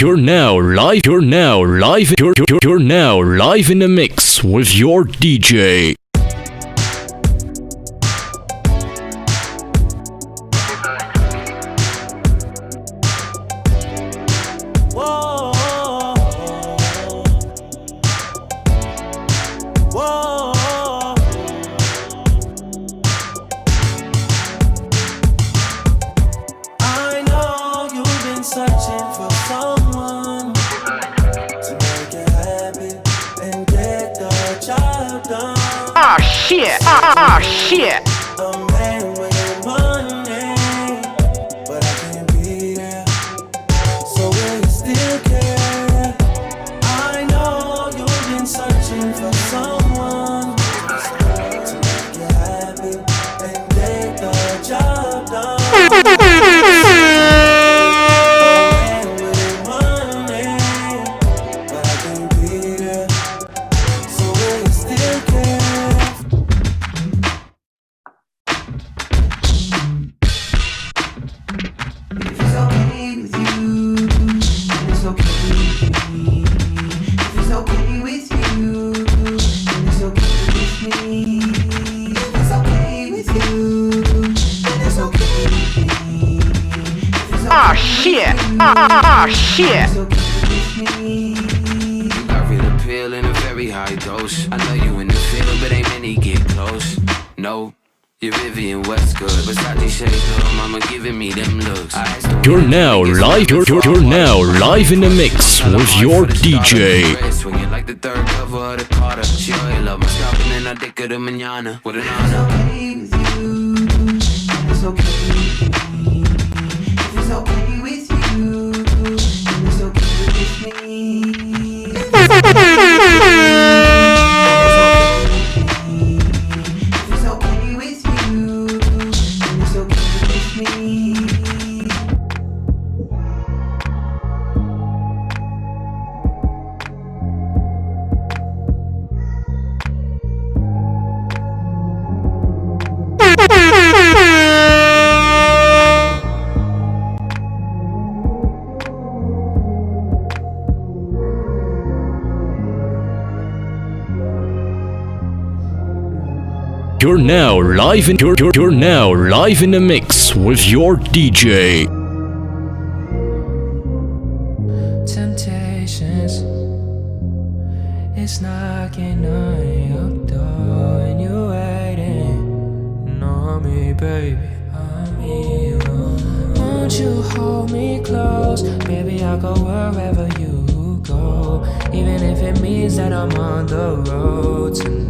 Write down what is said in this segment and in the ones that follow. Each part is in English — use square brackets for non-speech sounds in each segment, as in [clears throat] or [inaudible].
You're now live. You're now live. You're, you're, you're now live in the mix with your DJ. Feel a pill in a very high dose. I know you in the field, but ain't many get close. No, you're Vivienne Westwood. Besides these shades, little mama giving me them looks. I asked her You're when now niggas live. You're, looking you're, you're now live in the mix with your for the start of DJ. the Swinging like the third cover of the Carter. She already love my scalp and I dick her to manana. With an honor. okay with you, it's okay with me. Yeah. You're now live in you're, you're, you're now live in the mix with your DJ. temptations. It's knocking on your door and you're waiting me, baby. Won't you hold me close, baby? I'll go wherever you go, even if it means that I'm on the road tonight.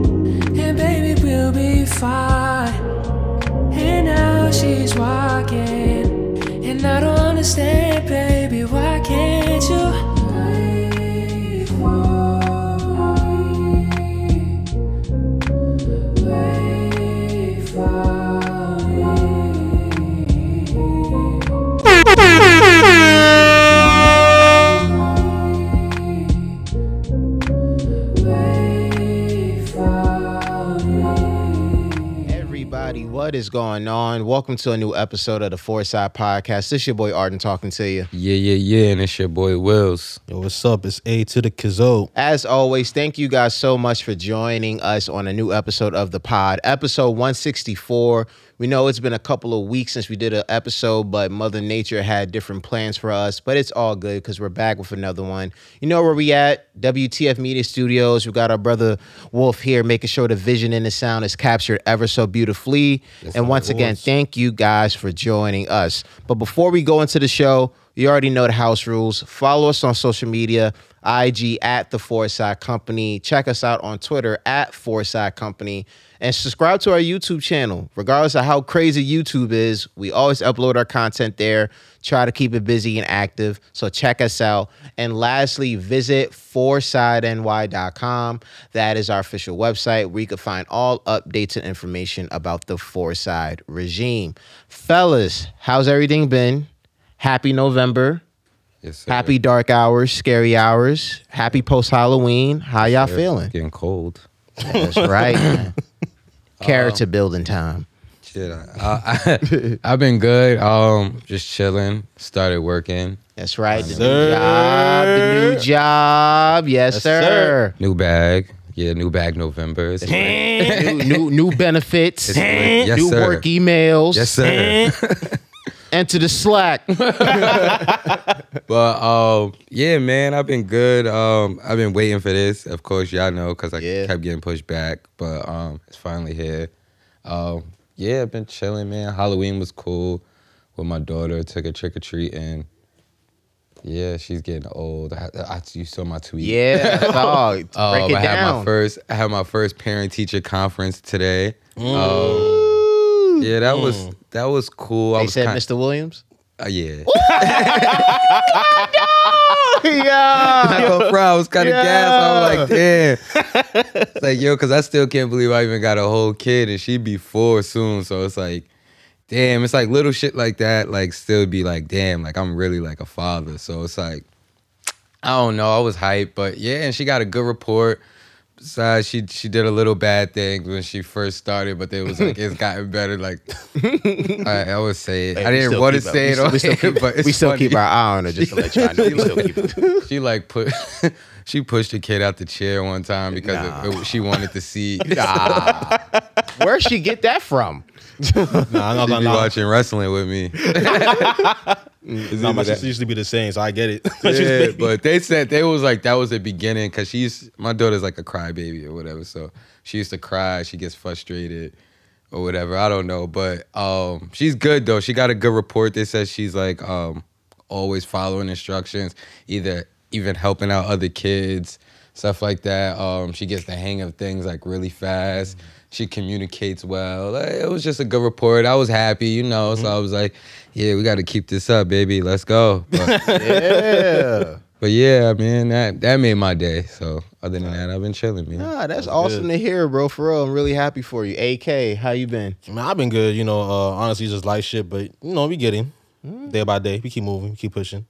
Fine. And now she's walking. And I don't understand, baby, why can't you? What is going on? Welcome to a new episode of the Fourside Podcast. This is your boy Arden talking to you. Yeah, yeah, yeah, and it's your boy Wills. Yo, what's up? It's A to the Kizzo. As always, thank you guys so much for joining us on a new episode of the pod, episode 164. We know it's been a couple of weeks since we did an episode, but Mother Nature had different plans for us. But it's all good because we're back with another one. You know where we at? WTF Media Studios. We got our brother Wolf here making sure the vision and the sound is captured ever so beautifully. and once again, thank you guys for joining us. But before we go into the show, you already know the house rules. Follow us on social media IG at the Fourside Company. Check us out on Twitter at Fourside Company. And subscribe to our YouTube channel. Regardless of how crazy YouTube is, we always upload our content there. Try to keep it busy and active. So check us out. And lastly, visit foursideny.com. That is our official website where you can find all updates and information about the Fourside regime. Fellas, how's everything been? Happy November. Yes, sir. Happy dark hours, scary hours. Happy post Halloween. How y'all feeling? Getting cold. That's right. [laughs] Character building time. Shit, I, I, [laughs] I've been good. Um, just chilling. Started working. That's right. The new job. The new job. Yes, sir. New bag. Yeah, new bag November. It's [laughs] new, new new benefits. It's. Yes, new sir. work emails. Yes, sir. [laughs] Enter the Slack. [laughs] But um, yeah, man, I've been good. Um, I've been waiting for this. Of course, y'all know because I Yeah. kept getting pushed back. But um, it's finally here. Um, yeah, I've been chilling, man. Halloween was cool with my daughter. Took a trick or treat and. Yeah, she's getting old. I, I, you saw my tweet. yeah, [laughs] dog. Um, Break it I had down. my first. I had my first parent teacher conference today. Um, yeah, that was that was cool. I They was said kind- Mr. Williams. Uh, yeah. [laughs] yeah. Not gonna front, I was kind of Yeah. gassed. I was like, damn. It's like, yo, because I still can't believe I even got a whole kid and she'd be four soon. So it's like, damn, it's like little shit like that, like still be like, damn, like I'm really like a father. So it's like, I don't know. I was hyped, but yeah, and she got a good report. Besides, she she did a little bad thing when she first started, but it was like it's [laughs] gotten better. Like I, I would say it. I didn't want to keep our- say we it still- we still keep- but it's we still keep our eye on her just to let y'all know. We still keep it. [laughs] She like put [laughs] she pushed the kid out the chair one time because it- it- she wanted to see. Nah. Where'd she get that from? Nah, I'm not She gonna be watching wrestling with me. Nah, my sister used to be the same, so I get it. [laughs] yeah, but they said they was like that was the beginning because she's my daughter's like a crybaby or whatever. So she used to cry. She gets frustrated or whatever. I don't know, but um, she's good though. She got a good report. They said she's like um, always following instructions, either even helping out other kids, stuff like that. Um, she gets the hang of things like really fast. She communicates well. Like, It was just a good report. I was happy, you know. So I was like, "Yeah, we got to keep this up, baby. Let's go." But, [laughs] Yeah. but yeah, man, that that made my day. So other than that, I've been chilling, man. Nah, that's awesome to hear, bro. For real, I'm really happy for you. AK, how you been? Man, I've been good, you know. Uh, honestly, just light shit, but you know, we getting day by day. We keep moving, we keep pushing.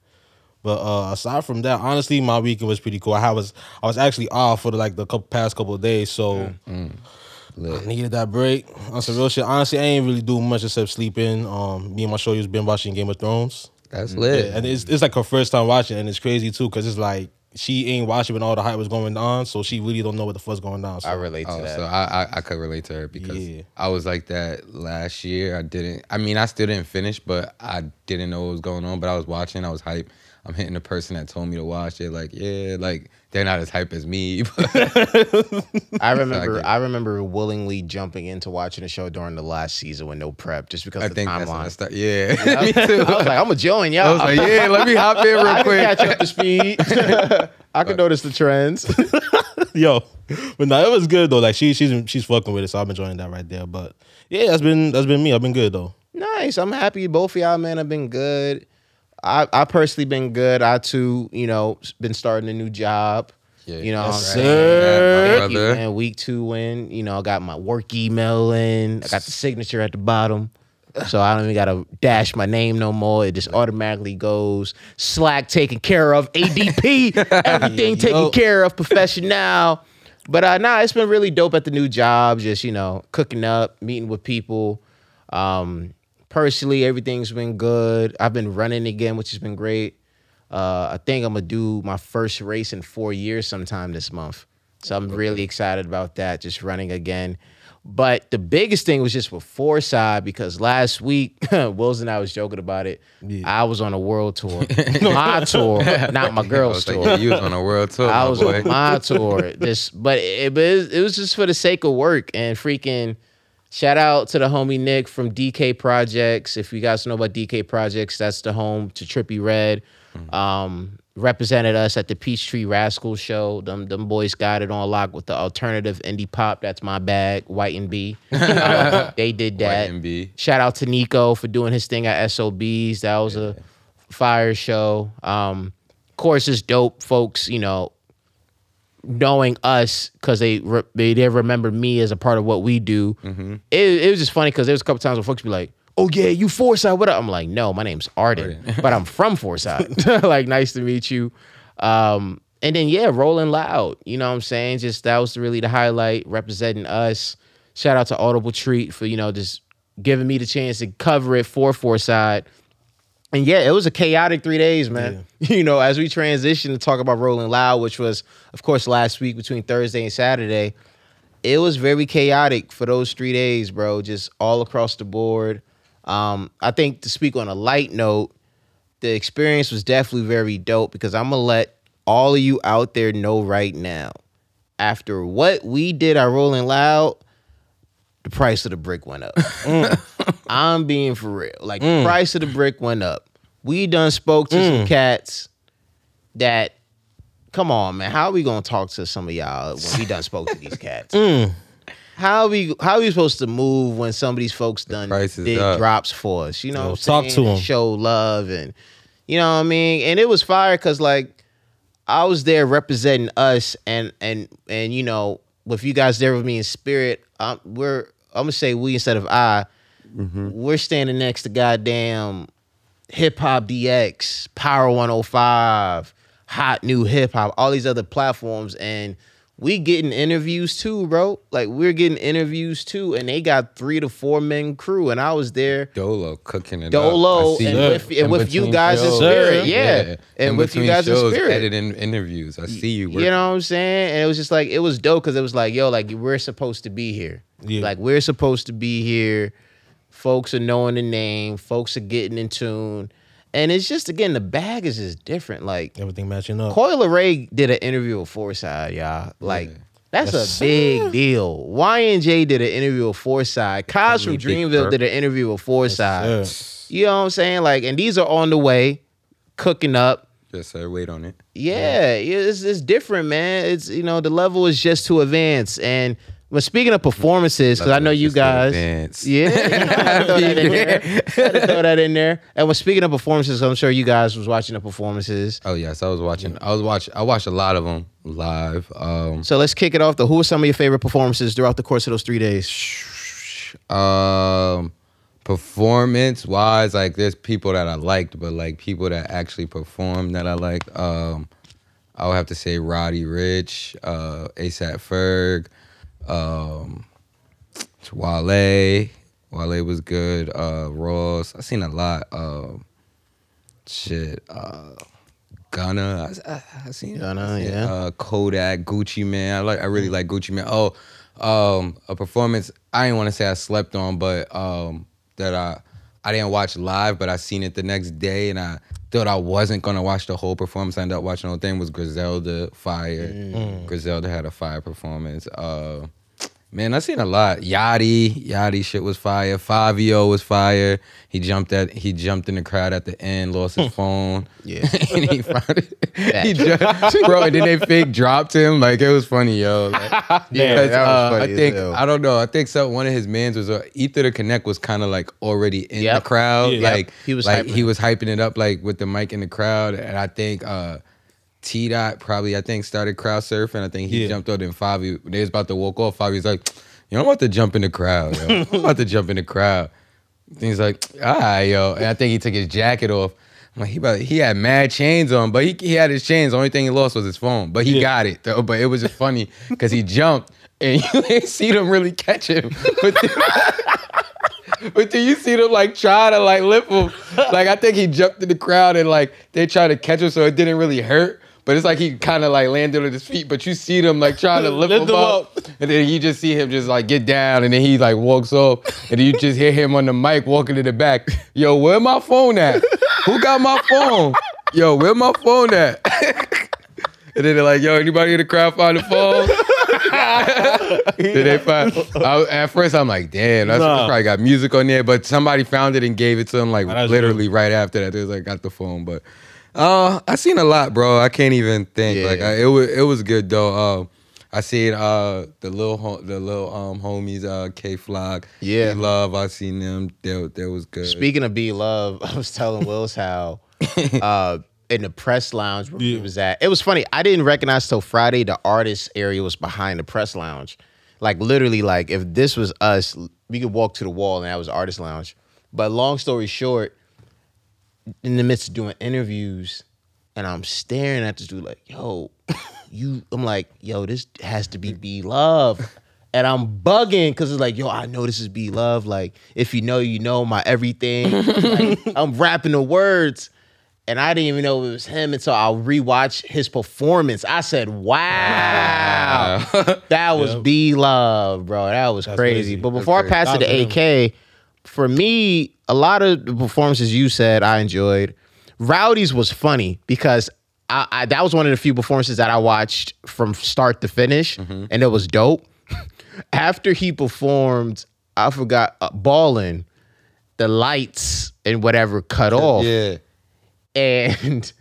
But uh, aside from that, honestly, my weekend was pretty cool. I was I was actually off for the, like the couple, past couple of days, so I needed that break. On some real shit, honestly, I ain't really do much except sleeping. Um, me and my show has been watching Game of Thrones. That's lit. Yeah, and it's it's like her first time watching, and it's crazy too, cause it's like she ain't watching when all the hype was going on, so she really don't know what the fuck's going on. So. I relate to Oh, that. so I, I I could relate to her because Yeah. I was like that last year. I didn't. I mean, I still didn't finish, but I didn't know what was going on. But I was watching. I was hype. I'm hitting the person that told me to watch it. Like, yeah, like they're not as hype as me. [laughs] I remember get it. I remember willingly jumping into watching the show during the last season with no prep, just because I of the think that's when I timeline. start. Yeah, [laughs] me too. I was like, I'm gonna join y'all. I was like, yeah, let me hop in [laughs] real I can quick. catch up to speed. I can notice the trends. Yo, but no, it was good though. Like she she's she's fucking with it, so I'm enjoying that right there. But yeah, that's been that's been me. I've been good though. nice. I'm happy both of y'all, man, have been good. I I personally been good. I too, you know, been starting a new job. Yeah, You know, Yes, what I'm saying? Yeah, my Thank you, brother. man. Week two when You know, I got my work email in. I got the signature at the bottom. So I don't even gotta dash my name no more. It just automatically goes. Slack taken care of. ADP, [laughs] everything taken Yo. care of. Professional. But uh nah, it's been really dope at the new job. Just, you know, cooking up, meeting with people. Um, personally, everything's been good. I've been running again, which has been great. Uh, I think I'm gonna do my first race in four years sometime this month. So I'm really excited about that, just running again. But the biggest thing was just with Fourside because last week, [laughs] Wills and I was joking about it. I was on a world tour, [laughs] my tour, [laughs] not my girl's like, tour. you was on a world tour, I was boy. on my tour. Just, but it, but it was just for the sake of work and freaking. Shout out to the homie Nick from DK Projects. If you guys know about DK Projects, that's the home to Trippie Redd. Um, represented us at the Peachtree Rascals show. Them them boys got it on lock with the alternative indie pop. That's my bag. White and B. Uh, [laughs] they did that. and B. Shout out to Nico for doing his thing at SOBs. That was a fire show. Um, of course, it's dope, folks. You know, knowing us because they re- they they remember me as a part of what we do. It, it was just funny because there was a couple times where folks be like, "Oh yeah, you Fourside, what up?" I'm like, "No, my name's Arden, [laughs] but I'm from Fourside. [laughs] like, nice to meet you." Um, and then yeah, rolling loud. You know what I'm saying? Just that was really the highlight representing us. Shout out to Audible Treat for you know just giving me the chance to cover it for Fourside. And yeah, it was a chaotic three days, man. [laughs] You know, as we transition to talk about Rolling Loud, which was, of course, last week between Thursday and Saturday, it was very chaotic for those three days, bro. Just all across the board. Um, I think to speak on a light note, the experience was definitely very dope because I'm gonna let all of you out there know right now. After what we did at Rolling Loud, the price of the brick went up. [laughs] I'm being for real. Like the price of the brick went up. We done spoke to some cats that come on, man. How are we gonna talk to some of y'all when we done spoke to these [laughs] cats? How we how we supposed to move when some of these folks done did up. drops for us? You know, Yo, talk to them, show love and you know what I mean. And it was fire because like I was there representing us and and and you know with you guys there with me in spirit. Um, we're I'm gonna say we instead of I. Mm-hmm. We're standing next to goddamn Hip Hop DX, Power 105, Hot New Hip Hop, all these other platforms, and we getting interviews too, bro. Like we're getting interviews too, and they got three to four men crew, and I was there. Dolo cooking it Dolo up. And you with, in and with you between guys in spirit, yeah, Yeah. and In with you between guys in spirit. editing interviews. I see you. You know what I'm saying? And it was just like it was dope because it was like, yo, like we're supposed to be here. Yeah. Like we're supposed to be here. Folks are knowing the name. Folks are getting in tune. And it's just again, the bag is just different. Like Everything matching up. Coi Leray did an interview with Fourside, y'all. Like that's Yes, a big deal. Y&J did an interview with Fourside. Cozz from Dreamville did an interview with Fourside. Yes, You know what I'm saying? Like, and these are on the way, cooking up. Yes, sir. Wait on it. Yeah, yeah, it's, it's different, man. It's you know the level is just to advance. And when speaking of performances, because I know you guys, advance. yeah, [laughs] throw that in there. [laughs] Throw that in there. And when speaking of performances, I'm sure you guys was watching the performances. Oh yes, I was watching. I was watching. I watched a lot of them live. Um, So let's kick it off. The who are some of your favorite performances throughout the course of those three days? [sighs] um, performance wise, like there's people that I liked, but like people that actually performed that I liked. Um, I would have to say Roddy Ricch, uh, ASAP Ferg, um, Wale. Wale was good. Uh, Ross. I seen a lot. Um, shit. Uh, Gunna. I, I, I seen Gunna, seen, yeah. Uh, Kodak, Gucci Mane. I like. I really like Gucci Mane. Oh, um, a performance. I didn't want to say I slept on, but um, that I I didn't watch live, but I seen it the next day, and I thought I wasn't gonna watch the whole performance. I ended up watching the whole thing. Was Griselda fire? Mm. Griselda had a fire performance. Uh, Man, I seen a lot. Yachty, Yachty shit was fire. Fivio was fire. He jumped at he jumped in the crowd at the end, lost his phone. Yeah. [laughs] and he found it. He jumped, bro, and then they fake dropped him. Like it was funny, yo. Like, [laughs] Yeah, that was uh, funny I as think hell. I don't know. I think so one of his mans was uh, Ether the Connect was kind of like already in Yep. the crowd. Yeah. Like He was like hyping he it. was hyping it up like with the mic in the crowd. And I think uh T Dot probably I think started crowd surfing. I think he Yeah. jumped out and Favi they was about to walk off. Favi's like, you know, I'm about to jump in the crowd. Yo. I'm about to jump in the crowd. And he's like, all right, yo. And I think he took his jacket off. I'm like, he about, he had mad chains on, but he, he had his chains. The only thing he lost was his phone. But he Yeah. got it though. But it was just funny because he jumped and [laughs] you didn't see them really catch him. But then, [laughs] but then you see them like try to like lift him. Like I think he jumped in the crowd and like they tried to catch him so it didn't really hurt. But it's like he kind of like landed on his feet, but you see them like trying to [laughs] lift, Lift him, him up. and then you just see him just like get down, and then he like walks off, and then you just hear him on the mic walking to the back. Yo, where my phone at? Who got my phone? Yo, where my phone at? [laughs] and then they're like, Yo, anybody in the crowd find the phone? [laughs] Did they find? I, at first, I'm like, damn, that's, Nah. probably got music on there. But somebody found it and gave it to him like That's literally right after that. They was like, got the phone, but Uh, I seen a lot, bro. I can't even think. Yeah. Like I, it was, it was good though. Um, I seen uh the little ho- the little um homies uh Kay Flock, Yeah. B-Lovee. I seen them. That that was good. Speaking of B-Lovee, [laughs] I was telling Wills how [laughs] uh, in the press lounge where he was at, it was funny. I didn't recognize till Friday the artist area was behind the press lounge. Like literally, like if this was us, we could walk to the wall and that was artist lounge. But long story short, in the midst of doing interviews, and I'm staring at this dude like, yo, [laughs] you. I'm like, yo, this has to be B-Lovee. And I'm bugging because it's like, yo, I know this is B-Lovee. Like, if you know, you know my everything. [laughs] Like, I'm rapping the words. And I didn't even know it was him until I rewatched his performance. I said, wow, that [laughs] was B-Lovee, bro. That was crazy. crazy. But before I pass it to Shout out to AK, for me, a lot of the performances you said I enjoyed. Roddy's was funny because I, I that was one of the few performances that I watched from start to finish, Mm-hmm. and it was dope. [laughs] After he performed, I forgot uh, balling, the lights and whatever cut off, yeah. and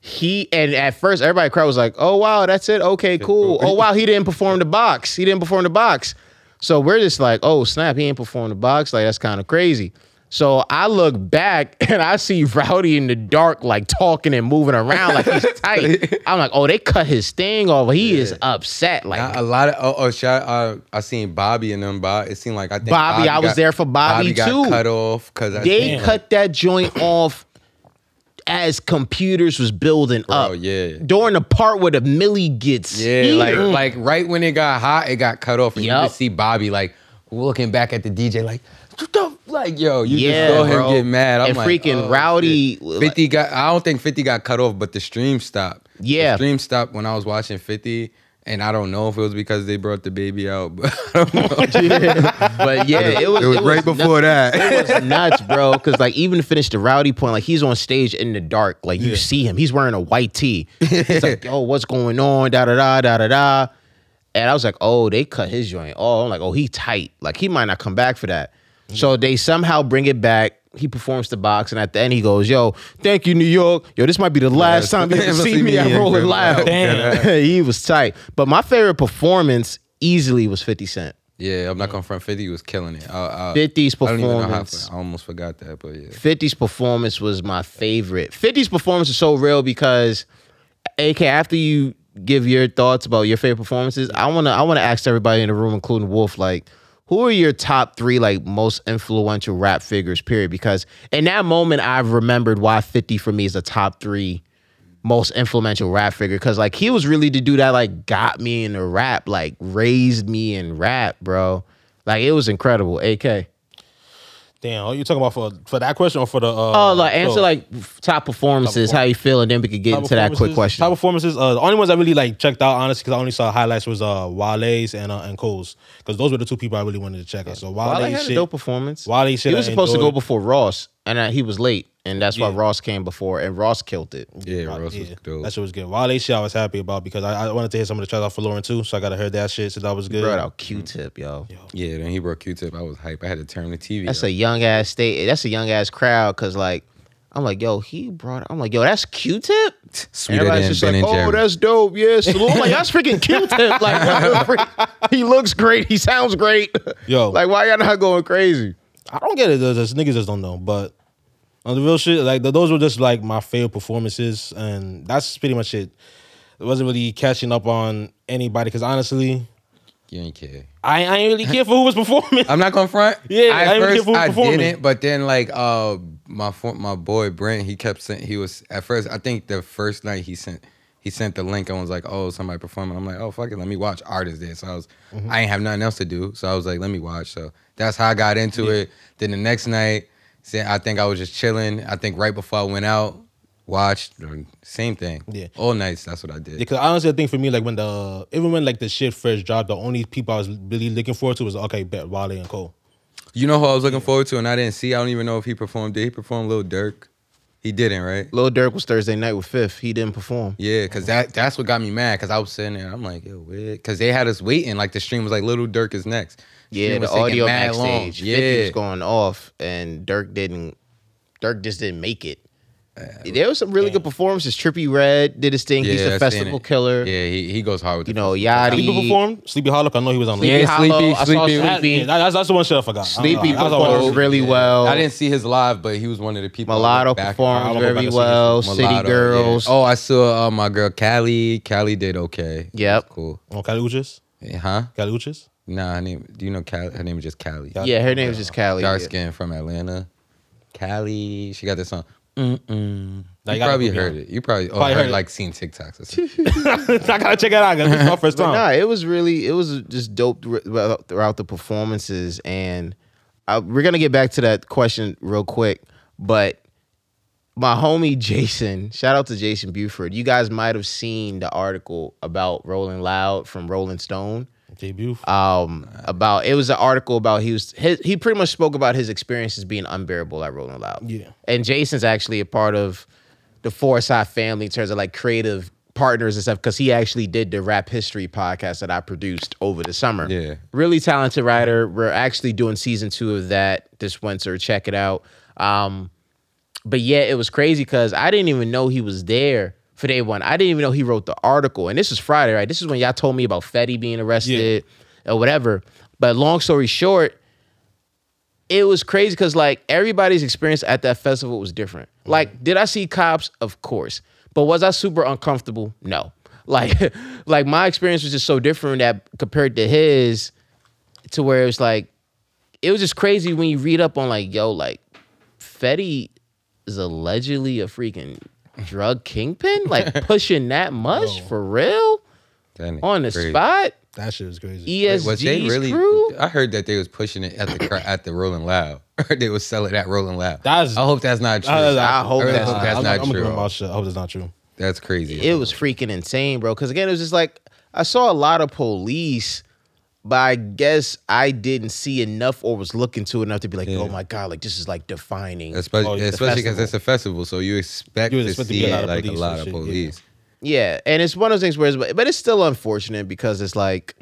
he and at first everybody crowd was like, "Oh wow, that's it. Okay, cool. Oh wow, he didn't perform the box. He didn't perform the box." So we're just like, "Oh snap, he ain't performed the box. Like that's kind of crazy." So I look back [laughs] and I see Roddy in the dark, like talking and moving around like he's [laughs] tight. I'm like, "Oh, they cut his thing off. He is upset." Like Not a lot of oh, oh shot. Uh, I seen Bobby and them. Bob. It seemed like I think Bobby, I was got- there for Bobby, got too. cut off because they cut that joint [clears throat] off as computers was building up. Oh yeah. During the part where the Millie gets Yeah, like like right when it got hot, it got cut off, and you Yup. just see Bobby like looking back at the DJ like, like yo, you Yeah, just saw him bro. get mad. I'm And like, freaking oh, Roddy, shit. Fifty got. I don't think Fifty got cut off, but the stream stopped. Yeah. the stream stopped when I was watching Fifty. And I don't know if it was because they brought the baby out, [laughs] but know. [laughs] but yeah, it was, it was right before that. It was [laughs] nuts, bro. Because like even to finish the Roddy point, like he's on stage in the dark, like you see him. He's wearing a white tee. It's like, "Yo, what's going on?" Da da da da da da. And I was like, "Oh, they cut his joint." Oh, I'm like, "Oh, he tight. Like he might not come back for that." So they somehow bring it back. He performs the box, and at the end he goes, "Yo, thank you, New York. Yo, this might be the last time you ever [laughs] Ever see see me me at in Rolling Grim Loud." Loud. Damn. [laughs] he was tight. But my favorite performance easily was Fifty Cent. yeah, I'm not gonna front. Fifty was killing it. I, I, 50's I don't even know how. performance. I almost forgot that, but yeah. 50's performance was my favorite. 50's performance is so real because AK after you give your thoughts about your favorite performances, I wanna I wanna ask everybody in the room, including Wolf, like who are your top three like most influential rap figures, period? Because in that moment I've remembered why 50 for me is the top three most influential rap figure. Cause like he was really the dude that like got me into rap, like raised me in rap, bro. Like it was incredible. AK. Damn, are you talking about for for that question or for the? Uh, Oh, like answer so- like top performances, how you feel, and then we could get into that quick question. Top performances. Uh, the only ones I really like checked out, honestly, because I only saw highlights was uh Wale's and uh, and Cole's, because those were the two people I really wanted to check out. So Wale, Wale had shit, a dope performance. Wale shit he was supposed to go before Ross, and uh, he was late, and that's why Yeah. Ross came before, and Ross killed it. Yeah, Right, Ross was yeah. dope. That shit was good. Wale shit I was happy about because I, I wanted to hear some of the tracks off Folarin II, so I gotta hear that shit. So that was good. Brought out Q-Tip, yo. Yeah, then he brought Q-Tip. I was hype. I had to turn the TV. That's up. a young ass state. That's a young ass crowd, cause like. I'm like, yo, he brought. I'm like, yo, that's Q-Tip. sweeter Everybody's than just Ben like, and oh, Jerry. that's dope. Yeah, salute. I'm like, that's freaking Q-Tip. [laughs] Like, what the [laughs] freak? he looks great. He sounds great. Yo. [laughs] like, why y'all not going crazy? I don't get it. Though. Just niggas just don't know. But on the real shit, like th- those were just like my favorite performances, and that's pretty much it. It wasn't really catching up on anybody because honestly, you ain't care. I, I ain't really care for who was performing. I'm not gonna front. [laughs] Yeah, at I ain't first care for I performing. didn't, but then like uh my my boy Brent, he kept saying he was at first. I think the first night he sent he sent the link and was like, oh somebody performing. I'm like, oh fuck it, let me watch artists there. So I was Mm-hmm. I ain't have nothing else to do, so I was like, let me watch. So that's how I got into it. Then the next night, I think I was just chilling. I think right before I went out, watched or same thing. Yeah. all nights. That's what I did. Because honestly, I think for me, like when the even when like the shit first dropped, the only people I was really looking forward to was okay, bet Wale and Cole. You know who I was looking forward to, and I didn't see. I don't even know if he performed. Did he perform Lil Durk? He didn't, right? Lil Durk was Thursday night with Fifth. He didn't perform. Yeah, cause that that's what got me mad. Cause I was sitting there, I'm like, yo, weird. Cause they had us waiting. Like the stream was like, Little Durk is next. Yeah, the audio mad long. backstage. 50 was going off, and Durk didn't. Durk just didn't make it. there was some really good performances. Trippie Redd did his thing. He's Yeah, a I seen festival killer. Yeah, he, he goes hard with You the know, festival. Yachty. Sleepy performed. Sleepy Hallow. I know he was on. Sleepy. Yeah, Hallow. Sleepy- I saw Sleepy- Sleepy. yeah, that- that's, that's the one shit I forgot. Sleepy know. That was the one performed shit. really well. I didn't see his live, but he was one of the people. I Mulatto back- performed I'll back very well. City Mulatto, Girls. yeah. Oh, I saw uh, my girl Callie. Callie did okay. Yep. That's cool. On Kali Uchis. Yeah, Huh? Kali Uchis. Nah, her name. Do you know Callie? Her name is just Callie. yeah, her name is just Callie. Dark yeah. skin from Atlanta. Callie. She got this song. Mm-mm. Like, you gotta probably heard on. it. You probably, oh, Probably heard, heard it. like seen TikToks or something. [laughs] I gotta check it out. 'cause This is my [laughs] first But time. nah, it was really it was just dope throughout the performances, and I, we're gonna get back to that question real quick. But my homie Jason, shout out to Jason Buford. You guys might have seen the article about Rolling Loud from Rolling Stone. Debut. Um, about it was an article about he was his, he pretty much spoke about his experiences being unbearable at Rolling Loud. Yeah. and Jason's actually a part of the Fourside family in terms of like creative partners and stuff because he actually did the rap history podcast that I produced over the summer. Yeah. Really talented writer. We're actually doing season two of that this winter. Check it out. Um, but yeah, it was crazy because I didn't even know he was there for day one. I didn't even know he wrote the article. And this is Friday, right? This is when y'all told me about Fetty being arrested or whatever. But long story short, it was crazy because like everybody's experience at that festival was different. Mm-hmm. Like, did I see cops? Of course. But was I super uncomfortable? No. [laughs] Like, like my experience was just so different that compared to his, to where it was like, it was just crazy when you read up on like, yo, like, Fetty is allegedly a freaking drug kingpin, like [laughs] pushing that much for real That on the crazy. spot. That shit was crazy. ESG's Was they really? crew. I heard that they was pushing it at the at the Rolling Loud. [laughs] Heard they was selling at Rolling Loud. That's- I hope that's not true. I hope really that's hope not- that's I'm, not I'm gonna true. give him my shit. I hope that's not true. That's crazy. it was freaking insane, bro. Because again, it was just like I saw a lot of police, but I guess I didn't see enough or was looking to enough to be like, Yeah. oh my god, like this is like defining. Especially, Oh, yeah, the especially because festival. it's a festival, so you expect You to expect to see be a lot of like a police lot and of shit, yeah. police. Yeah, and it's one of those things where, it's, but it's still unfortunate because it's like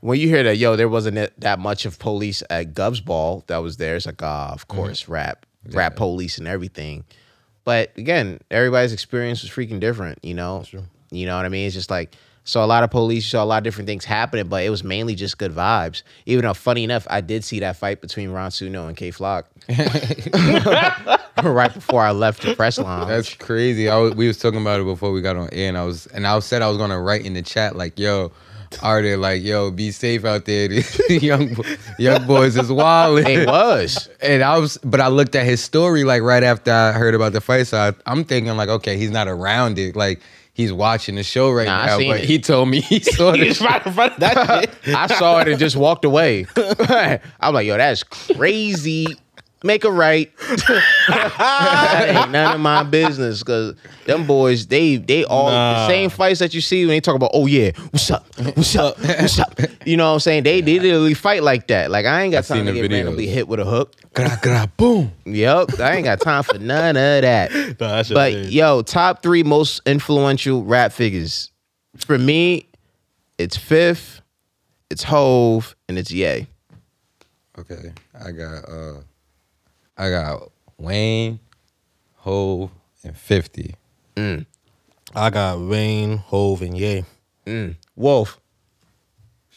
when you hear that, yo, there wasn't that- that much of police at Gov's ball that was there. It's like, ah, of course, rap, rap police and everything. But again, everybody's experience was freaking different, you know. You know what I mean? It's just like saw a lot of police, saw a lot of different things happening, but it was mainly just good vibes. Even though, funny enough, I did see that fight between Ron Suno and Kay Flock [laughs] right before I left the press lounge. That's crazy. I was, we was talking about it before we got on air, and I was and I said I was gonna write in the chat like, "Yo, are they like, yo, be safe out there? [laughs] Young young boys is wild." it was. And I was, but I looked at his story like right after I heard about the fight. So I, I'm thinking like, okay, he's not around it. Like he's watching the show right Nah, now. But it. he told me he [laughs] saw it right in front of that. [laughs] I saw it and just walked away. [laughs] I'm like, yo, that's crazy. Make a right. [laughs] that ain't none of my business. Cause them boys, they they all the same fights that you see when they talk about, oh yeah, what's up? What's up? What's up? You know what I'm saying? They they literally fight like that. Like I ain't got I time to get videos. randomly hit with a hook. Gra, gra, boom. Yep. I ain't got time for none of that. [laughs] Nah, But crazy. yo, top three most influential rap figures. For me, it's Fifth, it's Hove, and it's Ye. Okay, I got uh, I got Wayne, Hove, and Fifty. I got Wayne, Hove, and Ye. Wolf. [laughs]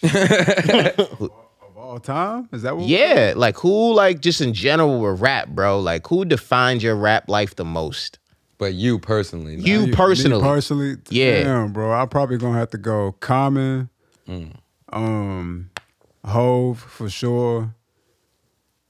Of all time? Is that what? Yeah, like who, like just in general with rap, bro. Like who defined your rap life the most? But you personally, not- You Me personally. personally, Yeah. damn, bro. I'm probably gonna have to go Common, Mm. um, Hove for sure,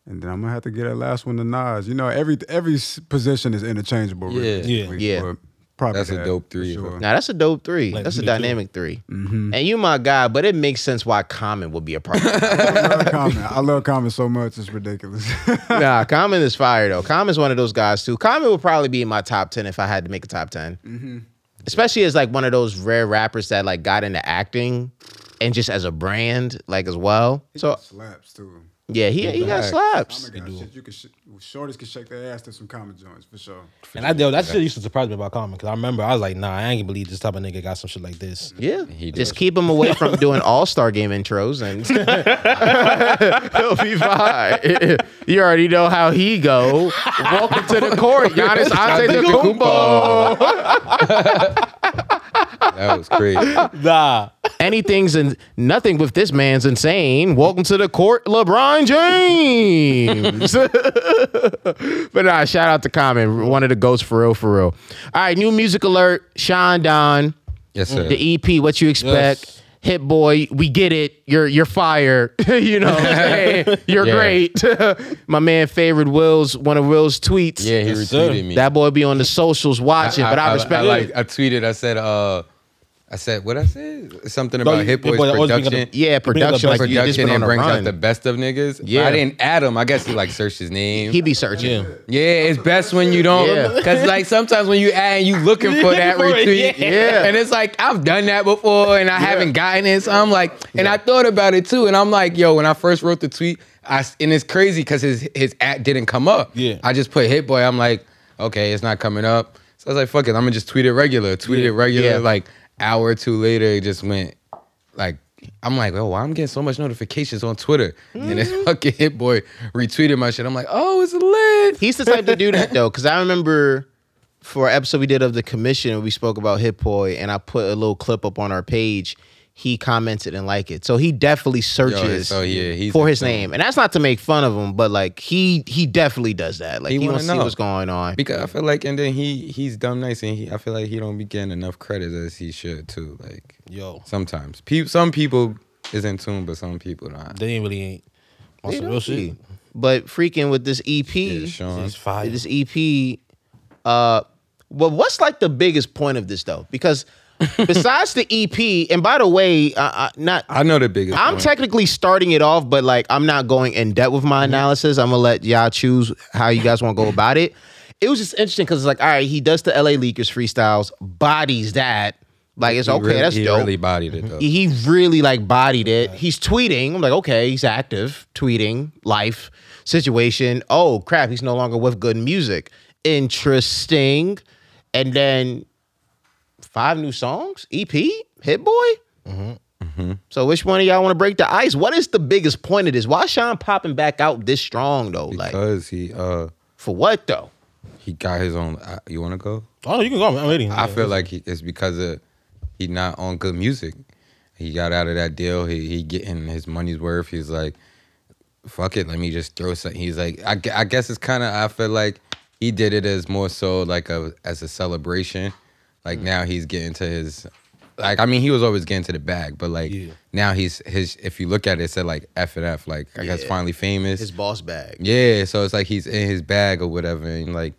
and then I'm gonna have to get that last one to Nas. You know, every every position is interchangeable. really, Yeah. Yeah. Yeah. but probably That's a dope three, Sure. Now that's a dope three. Like, that's a me too. dynamic 3 mm-hmm. And you my guy, but it makes sense why Common would be a part. of it. I love Common. I love Common so much. It's ridiculous. [laughs] nah, Common is fire though. Common's one of those guys too. Common would probably be in my top ten if I had to make a top 10 mm-hmm. Especially as like one of those rare rappers that like got into acting and just as a brand like as well. He So slaps too. Yeah, he he got slaps. My shit, you can sh- shorties can shake their ass to some common joints for sure. And I did that shit used to surprise me about Common because I remember I was like, nah, I ain't gonna believe this type of nigga got some shit like this. Yeah, He just does. keep him away from [laughs] doing All Star Game intros, and [laughs] he'll be fine. [laughs] you already know how he go. Welcome to the court, Giannis Antetokounmpo. That was crazy. Nah. Anything's and nothing with this man's insane. Welcome to the court, LeBron James. [laughs] but nah, shout out to Common, one of the ghosts for real, for real. All right, new music alert. Sean Don, Yes, sir. the EP. What you expect? Yes. Hit boy, we get it. You're you're fire. [laughs] you know, [laughs] what you're Yeah. great. [laughs] My man favorite Will's one of Will's tweets. yeah, he Yes, sir. retweeted me. That boy be on the socials watching, but I, respect I, it. like. I tweeted. I said. Uh, I said what I said. Something about you- Hit Hit Boy's Boy always bring production. yeah, bring up the production like you just production been on and a brings run. out the best of niggas. Yeah. Yeah, I didn't add him. I guess he like searched his name. he be searching. Yeah. yeah, it's best when you don't, Yeah. because like sometimes when you add, and you looking for [laughs] that for it, retweet. yeah. [laughs] and it's like I've done that before, and I haven't gotten it. So I'm like, and I thought about it too, and I'm like, yo, when I first wrote the tweet, I s- and it's crazy because his his ad didn't come up. Yeah. I just put Hit Boy. I'm like, okay, it's not coming up. So I was like, fuck it, I'm gonna just tweet it regular. Tweet it regular. Yeah. Like hour or two later, it just went like. I'm like, oh, why I'm getting so much notifications on Twitter, and this mm-hmm. fucking hit boy retweeted my shit. I'm like, oh, it's lit. He's the type to do that though, because I remember for an episode we did of the commission, we spoke about Hit Boy, and I put a little clip up on our page. He commented and liked it, so he definitely searches so yeah, for his insane. name, and that's not to make fun of him, but like he he definitely does that. Like he, He wants wanna see know. what's going on. Because I feel like, and then he he's dumb nice, and he I feel like he don't be getting enough credit as he should too. Like Yo. sometimes, Pe- some people is in tune, but some people not. They ain't really ain't on They some don't real shit. But freaking with this EP, Yeah, Sean. It's fire. this EP, uh, well, what's like the biggest point of this though? Because besides the EP, and by the way, uh, uh, not I know the biggest. I'm technically starting it off, but like I'm not going in depth with my analysis. I'm gonna let y'all choose how you guys want to go about it. It was just interesting because it's like, all right, he does the LA Leakers freestyles, bodies that. Like it's He okay, really- that's he dope. really bodied it though. he really like bodied it. He's tweeting. I'm like, okay, he's active, tweeting, life, situation. Oh crap, he's no longer with good music. Interesting. And then five new songs, EP, Hit Boy. Mm-hmm. So which one of y'all want to break the ice? What is the biggest point of this? Why Sean popping back out this strong though? Like because he uh for what though? he got his own. Uh, you want to go? Oh, you can go. I'm ready. I feel like he, it's because of he not on good music. He got out of that deal. He he getting his money's worth. He's like, fuck it. Let me just throw something. He's like, I, I guess it's kind of. I feel like he did it as more so like a as a celebration. Like Mm. now he's getting to his. Like I mean, he was always getting to the bag, but like Yeah. now he's his. If you look at it, it said like F and F. Like I guess finally famous. His boss bag. yeah, so it's like he's in his bag or whatever, and like.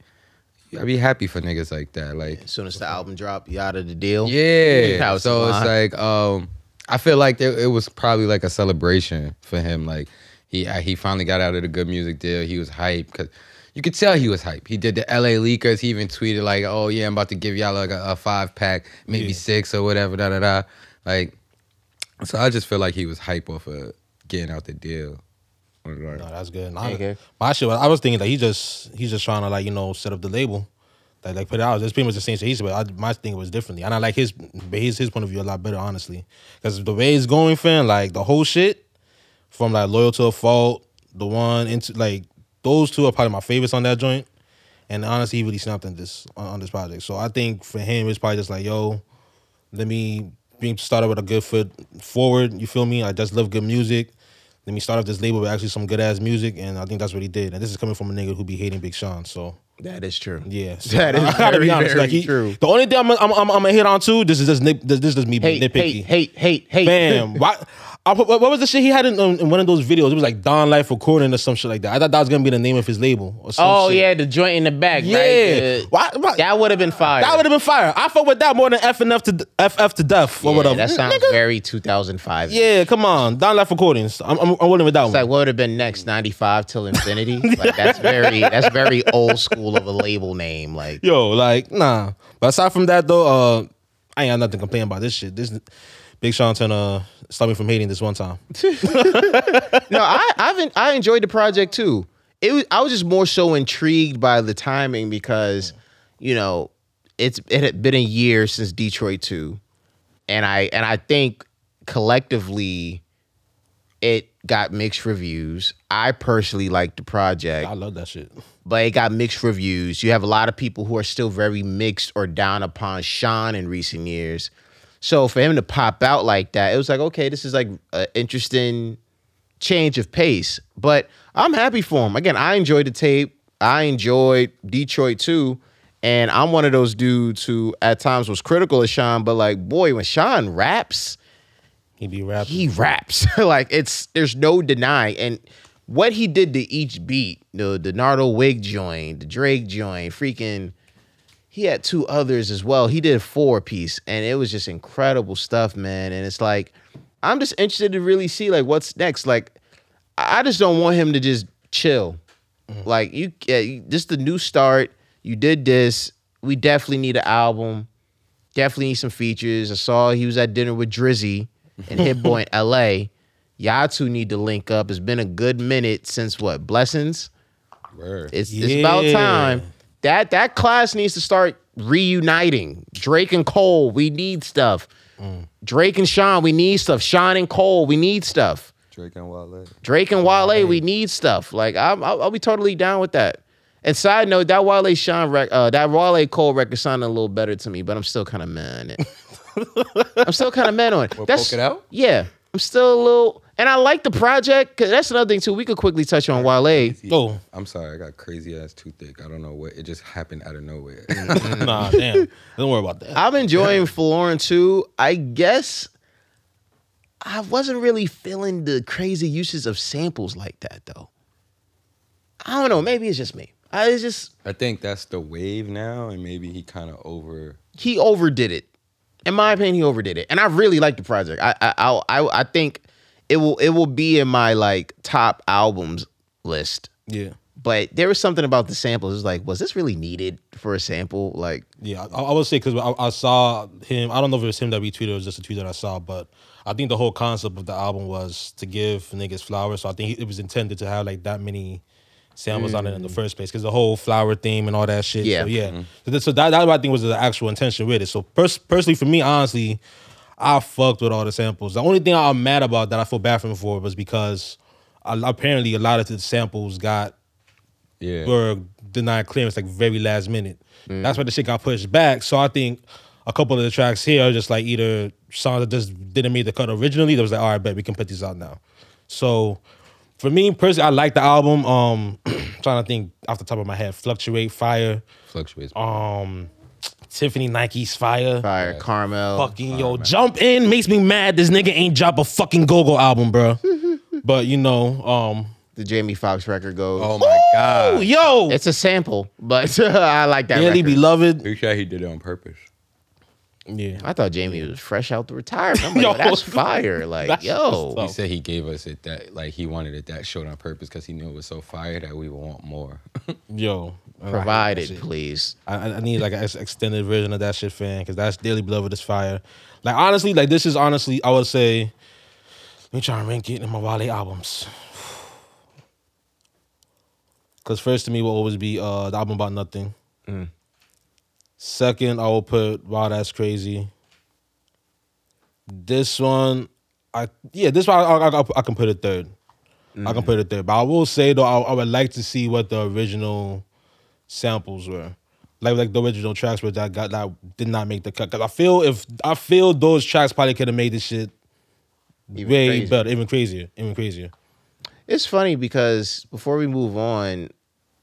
I'd be happy for niggas like that. Like As soon as the album drop, you out of the deal. yeah. [laughs] So it's like um I feel like there, it was probably like a celebration for him. Like he he finally got out of the good music deal. He was hyped because you could tell he was hype. He did the LA Leakers. He even tweeted like, "Oh yeah, I'm about to give y'all like a, a five pack, maybe Yeah. six or whatever." Da da da. Like, so I just feel like he was hype off of getting out the deal. Like, No, that's good. Nah, Okay. My shit, I was thinking that he just he's just trying to like you know set up the label, like like put it out. It's pretty much the same shit he said, but I, my thing was differently, and I like his his his point of view a lot better, honestly, because the way it's going, fam, like the whole shit from like loyal to a fault, the one into like those two are probably my favorites on that joint, and honestly, he really snapped on this on, this project. So I think for him, it's probably just like yo, let me be started with a good foot forward. You feel me? I just love good music. Let me start off this label with actually some good ass music, and I think that's what he did. And this is coming from a nigga who be hating Big Sean, so That is true. yeah. So [laughs] That is I gotta very, be honest. like he, true. The only thing I'm I'm I'm, I'm gonna hit on too. This is just nip, this, this is just me being Hate, nitpicky. hate, hate, hate, hate. Bam. [laughs] Why? I, what what was the shit he had in, um, in one of those videos? It was like Don Life Recording or some shit like that. I thought that was gonna be the name of his label. Oh shit. yeah, the joint in the back. Yeah. right? The- Why- why- That would have been fire. That would have been fire. I fuck with that more than F F to FF to death or yeah, whatever. That sounds Nigga. very 2005. Yeah, come on. Don Life Recordings. I'm, I'm, I'm willing with that It's one. like what would have been next? 95 till infinity. like that's very that's very old school of a label name. Like Yo, like, nah. But aside from that though, uh, I ain't got nothing to complain about this shit. This Big Sean to stop me from hating this one time. [laughs] no, I I've en- I enjoyed the project too. It was, I was just more so intrigued by the timing because, you know, it's it had been a year since Detroit two, and I and I think collectively, it got mixed reviews. I personally liked the project I love that shit. but it got mixed reviews. You have a lot of people who are still very mixed or down upon Sean in recent years. So for him to pop out like that, it was like, okay, this is like an interesting change of pace. But I'm happy for him. Again, I enjoyed the tape. I enjoyed Detroit too. And I'm one of those dudes who at times was critical of Sean, but like, boy, when Sean raps, He be rapping. he raps. [laughs] like it's there's no denying. And what he did to each beat, the the Nardo Wick joint, the Drake joint, freaking he had two others as well. He did four piece and it was just incredible stuff, man. And it's like I'm just interested to really see like what's next. Like I I just don't want him to just chill. Mm-hmm. Like you, yeah, you- this the new start. You did this. We definitely need an album. Definitely need some features. I saw he was at dinner with Drizzy and Hit Boy in [laughs] L.A. Y'all two need to link up. It's been a good minute since what Blessings. Word. It's, it's about time. That that class needs to start reuniting. Drake and Cole, we need stuff. Drake and Sean, we need stuff. Sean and Cole, we need stuff. Drake and Wale. Drake and Wale, we need stuff. Like I'm, I'll, I'll be totally down with that. And side note, that Wale Sean rec, uh, that Wale Cole record sounded a little better to me, but I'm still kind of mad. [laughs] I'm still kind of mad on it. What, That's Poke It Out? Yeah, I'm still a little, and I like the project because that's another thing too. We could quickly touch on Wale. Oh, I'm sorry, I got crazy ass toothache. I don't know what it just happened out of nowhere. [laughs] [laughs] nah, damn. Don't worry about that. I'm enjoying [laughs] Folarin II. I guess I wasn't really feeling the crazy uses of samples like that though. I don't know. Maybe it's just me. I it's just I think that's the wave now, and maybe he kind of over. he overdid it. In my opinion, he overdid it, and I really like the project. I I I, I think it will it will be in my like top albums list. Yeah. But there was something about the samples. It was like, was this really needed for a sample? Like, Yeah, I, I would say because I, I saw him. I don't know if it was him that retweeted or it was just a tweet that I saw, but I think the whole concept of the album was to give niggas flowers. So I think it was intended to have like that many samples on it in the first place because the whole flower theme and all that shit. Yeah. so, yeah. So, that, so that, that I think was the actual intention with it. So pers- personally, for me, honestly, I fucked with all the samples. The only thing I'm mad about that I feel bad for him for was because uh, apparently a lot of the samples got Yeah. were denied clearance like very last minute. That's why the shit got pushed back. So I think a couple of the tracks here are just like either songs that just didn't make the cut originally. That was like, all right, bet we can put these out now. So for me personally, I like the album. Um, [clears throat] trying to think off the top of my head, Fluctuate, Fire, Fluctuates. um, Tiffany Nike's Fire. Fire, Carmel. Fucking yo, jump in makes me mad. This nigga ain't drop a fucking go-go album, bro. [laughs] but you know, um, The Jamie Foxx record goes. oh my god. oh, yo, It's a sample, but [laughs] I like that. dearly record. beloved. Big Shot, he did it on purpose. Yeah, I thought Jamie was fresh out the retirement. I'm [laughs] like, Yo. yo, that's fire. Like, That's yo, He said he gave us it that like he wanted it that short on purpose because he knew it was so fire that we would want more. [laughs] yo, I like provide it, please. I, I- I need like an extended version of that shit, fan, because that's Daily Beloved is fire. Like honestly, like this is honestly, I would say, let me try and rank it in my Wale albums. [sighs] Because first to me will always be uh the album about nothing. Second, I will put Wow That's Crazy. This one, I yeah, this one I, I, I, can put it third. I can mm. put it there, but I will say though, I, I would like to see what the original samples were, like like the original tracks were that got that did not make the cut. Cause I feel if I feel those tracks probably could have made this shit Even way crazier. better, even crazier, even crazier. It's funny because before we move on,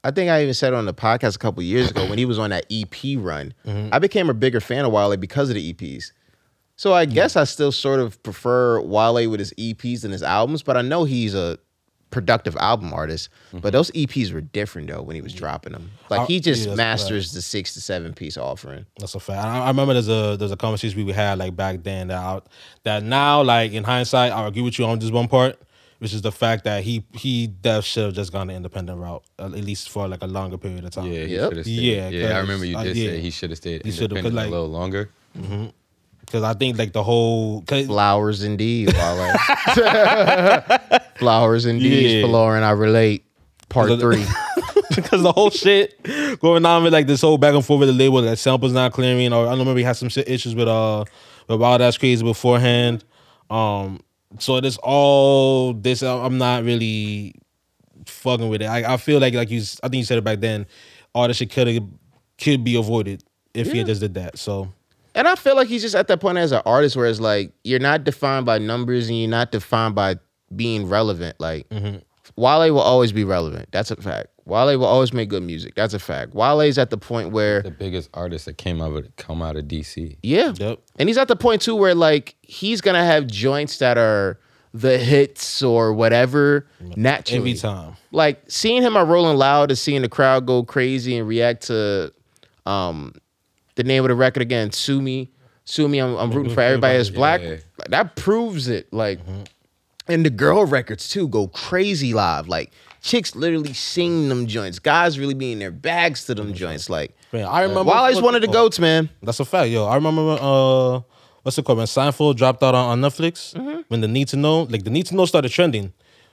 I think I even said on the podcast a couple years ago when he was on that EP run, mm-hmm. I became a bigger fan of Wale because of the EPs. So I guess I still sort of prefer Wale with his EPs than his albums, but I know he's a productive album artist. But mm-hmm. those EPs were different though when he was dropping them. Like uh, he just yeah, masters the six to seven piece offering. That's a fact. I, I remember there's a there's a conversation we had like back then that I, that now like in hindsight I agree with you on this one part, which is the fact that he he def should have just gone the independent route uh, at least for like a longer period of time. Yeah, he Yep. should have stayed. Yeah, Yeah, I remember you did uh, yeah. say he should have stayed He should've, independent 'cause, like- a little longer. because I think like the whole Flowers indeed, Wale. [laughs] Flowers indeed, Yeah. Flora and I relate. Part Because- three. [laughs] because the whole shit going on with like this whole back and forth with the label that samples not clearing or I don't remember he had some shit issues with uh with Wild That's Crazy beforehand. Um so this all this I'm not really fucking with it. I, I feel like like you I think you said it back then, all this shit could could be avoided if he just did that. So And I feel like he's just at that point as an artist where it's like you're not defined by numbers and you're not defined by being relevant. Like mm-hmm. Wale will always be relevant. That's a fact. Wale will always make good music. That's a fact. Wale's at the point where The biggest artist that came out of come out of DC. yeah. Yep. And he's at the point too where like he's gonna have joints that are the hits or whatever naturally. every time. Like seeing him at Rolling Loud and seeing the crowd go crazy and react to um the name of the record again, Sue Me. Sue Me, I'm, I'm rooting for everybody that's black. Yeah. That proves it. Like and the girl records too go crazy live. Like chicks literally sing them joints. Guys really be in their bags to them joints. Like Man, I remember Wale's one of the oh, goats, man. That's a fact, yo. I remember when, uh what's it called when Seinfeld dropped out on, on Netflix Mm-hmm. when the Need to Know, like the Need to Know started trending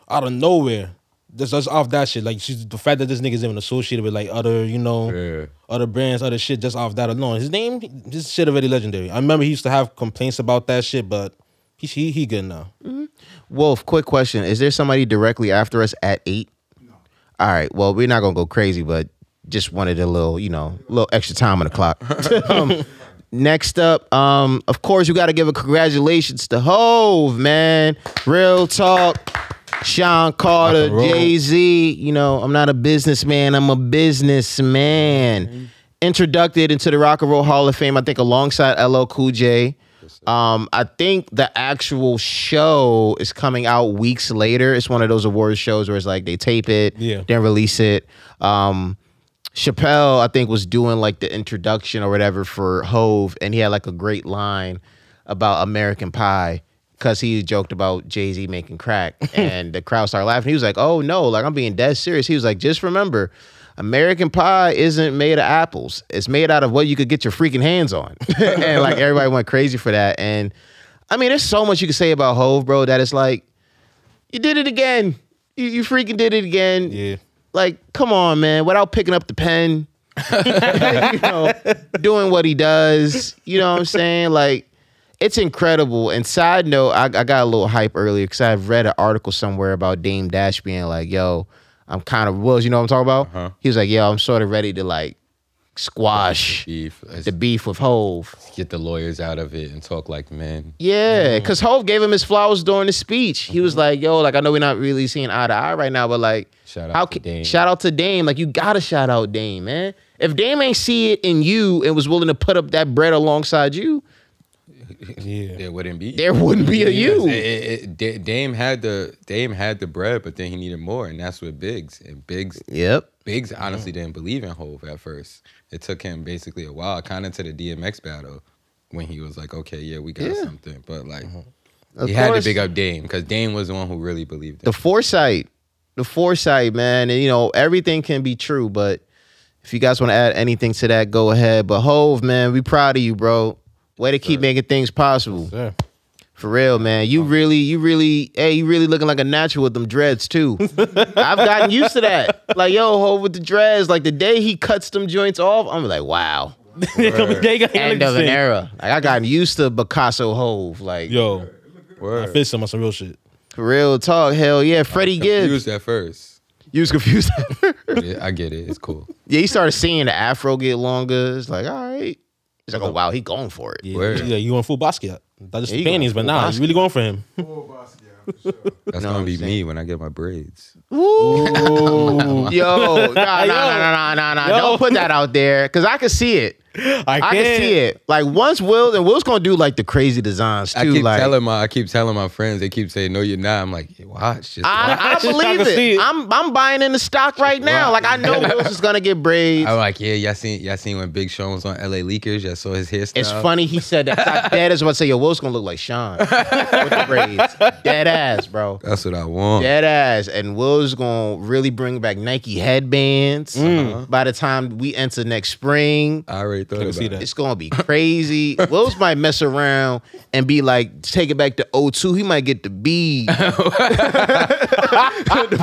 out of nowhere. Just, just off that shit, like she's the fact that this nigga's even associated with like other, you know, Yeah. other brands, other shit, just off that alone. His name, his shit already legendary. I remember he used to have complaints about that shit, but he he, he good now. Wolf, quick question. Is there somebody directly after us at eight? All right. Well, we're not gonna go crazy, but just wanted a little, you know, a little extra time on the clock. [laughs] um, next up, um, of course, we gotta give a congratulations to Hove, man. Real talk. Sean Carter, Rock and roll. Jay Z. You know, I'm not a businessman, I'm a businessman. Introduced into the Rock and Roll Hall of Fame, I think, alongside LL Cool J. Um, I think the actual show is coming out weeks later. It's one of those awards shows where it's like they tape it, Yeah. then release it. Um, Chappelle, I think, was doing like the introduction or whatever for Hove, and he had like a great line about American Pie because he joked about Jay Z making crack, [laughs] and the crowd started laughing. He was like, "Oh no, like I'm being dead serious." He was like, "Just remember." American pie isn't made of apples. It's made out of what you could get your freaking hands on. [laughs] and like everybody went crazy for that. And I mean, there's so much you can say about Hove, bro, that it's like, you did it again. You, you freaking did it again Yeah. like, come on, man, without picking up the pen, [laughs] you know, doing what he does. You know what I'm saying? Like, it's incredible. And side note, I, I got a little hype earlier because I've read an article somewhere about Dame Dash being like, yo, I'm kind of was, you know what I'm talking about? Uh-huh. He was like, yo, I'm sort of ready to like squash Beef. The beef with Hove. get the lawyers out of it and talk like men. Yeah, mm-hmm. because Hove gave him his flowers during the speech. He was mm-hmm. like, "Yo, like I know we're not really seeing eye to eye right now, but like, Shout out to Dame. shout out to Dame. Like you gotta shout out Dame, man. If Dame ain't see it in you and was willing to put up that bread alongside you, Yeah. There wouldn't be. there wouldn't be a you. It- it- it- Dame had the Dame had the bread, but then he needed more, and that's what Biggs and Biggs Yep. Biggs honestly didn't believe in Hove at first. It took him basically a while, kind of to the DMX battle, when he was like, "Okay, yeah, we got Yeah. something," but like uh-huh. Of he had to big up Dame because Dame was the one who really believed it. the it. foresight, the foresight, man. And you know everything can be true, but if you guys want to add anything to that, go ahead. But Hove, man, we proud of you, bro. Way to keep making things possible. Yeah. For real, man. You uh-huh. really, you really, hey, you really looking like a natural with them dreads too. [laughs] I've gotten used to that. Like, yo, hold with the dreads. Like the day he cuts them joints off, I'm like, wow. [laughs] They got- they got- End of an era. Like I gotten used to Picasso Hove. Like Yo, I Word. fist him on some real shit. for real talk. Hell yeah. Freddie Gibbs. Used at first. You was confused. [laughs] Yeah, I get it. It's cool. yeah, you started seeing the afro get longer. It's like, all right. It's like, oh wow, he going for it. Yeah, Word. yeah you going full Basquiat. That's just Yeah, you the panties, but full nah, you really going for him. That's know what gonna I'm be saying? me when I get my braids. [laughs] [laughs] Yo, nah, nah, nah, nah, nah, nah. Yo. Don't put that out there. Cause I can see it. [laughs] I, I can see it. Like once Will and Will's gonna do like the crazy designs too. I keep like telling my I keep telling my friends. They keep saying, "No, you're not." I'm like, "Watch." Just watch." I, I believe it. it. I'm I'm buying in the stock right now. Like I know [laughs] Will's is gonna get braids. I'm like, "Yeah, y'all seen y'all seen when Big Sean was on LA Leakers? Y'all saw his hairstyle." It's funny he said that. 'cause I [laughs] dead as about to say, yo, Will's gonna look like Sean with the braids. Dead ass, bro. That's what I want. Dead ass. And Will's gonna really bring back Nike headbands Mm. by the time we enter next spring. I already thought I can about see that. It's gonna be crazy. [laughs] Wills might mess around and be like, take it back to 0-2. He might get the bead [laughs] to [laughs]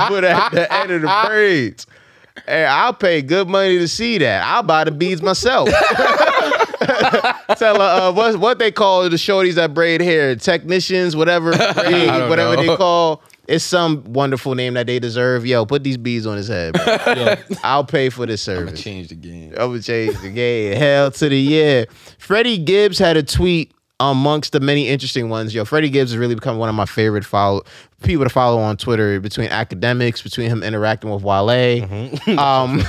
put at the end of the braids. Hey, I'll pay good money to see that. I'll buy the beads myself. Tell her uh, what what they call the shorties that braid hair, technicians, whatever, braid, whatever know. they call. It's some wonderful name that they deserve. Yo, put these beads on his head. bro. [laughs] I'll pay for this I'm gonna service. change the game. I'm gonna change the game. Hell to the yeah. Freddie Gibbs had a tweet amongst the many interesting ones. Yo, Freddie Gibbs has really become one of my favorite follow people to follow on Twitter. Between Akademiks, between him interacting with Wale, [laughs] um,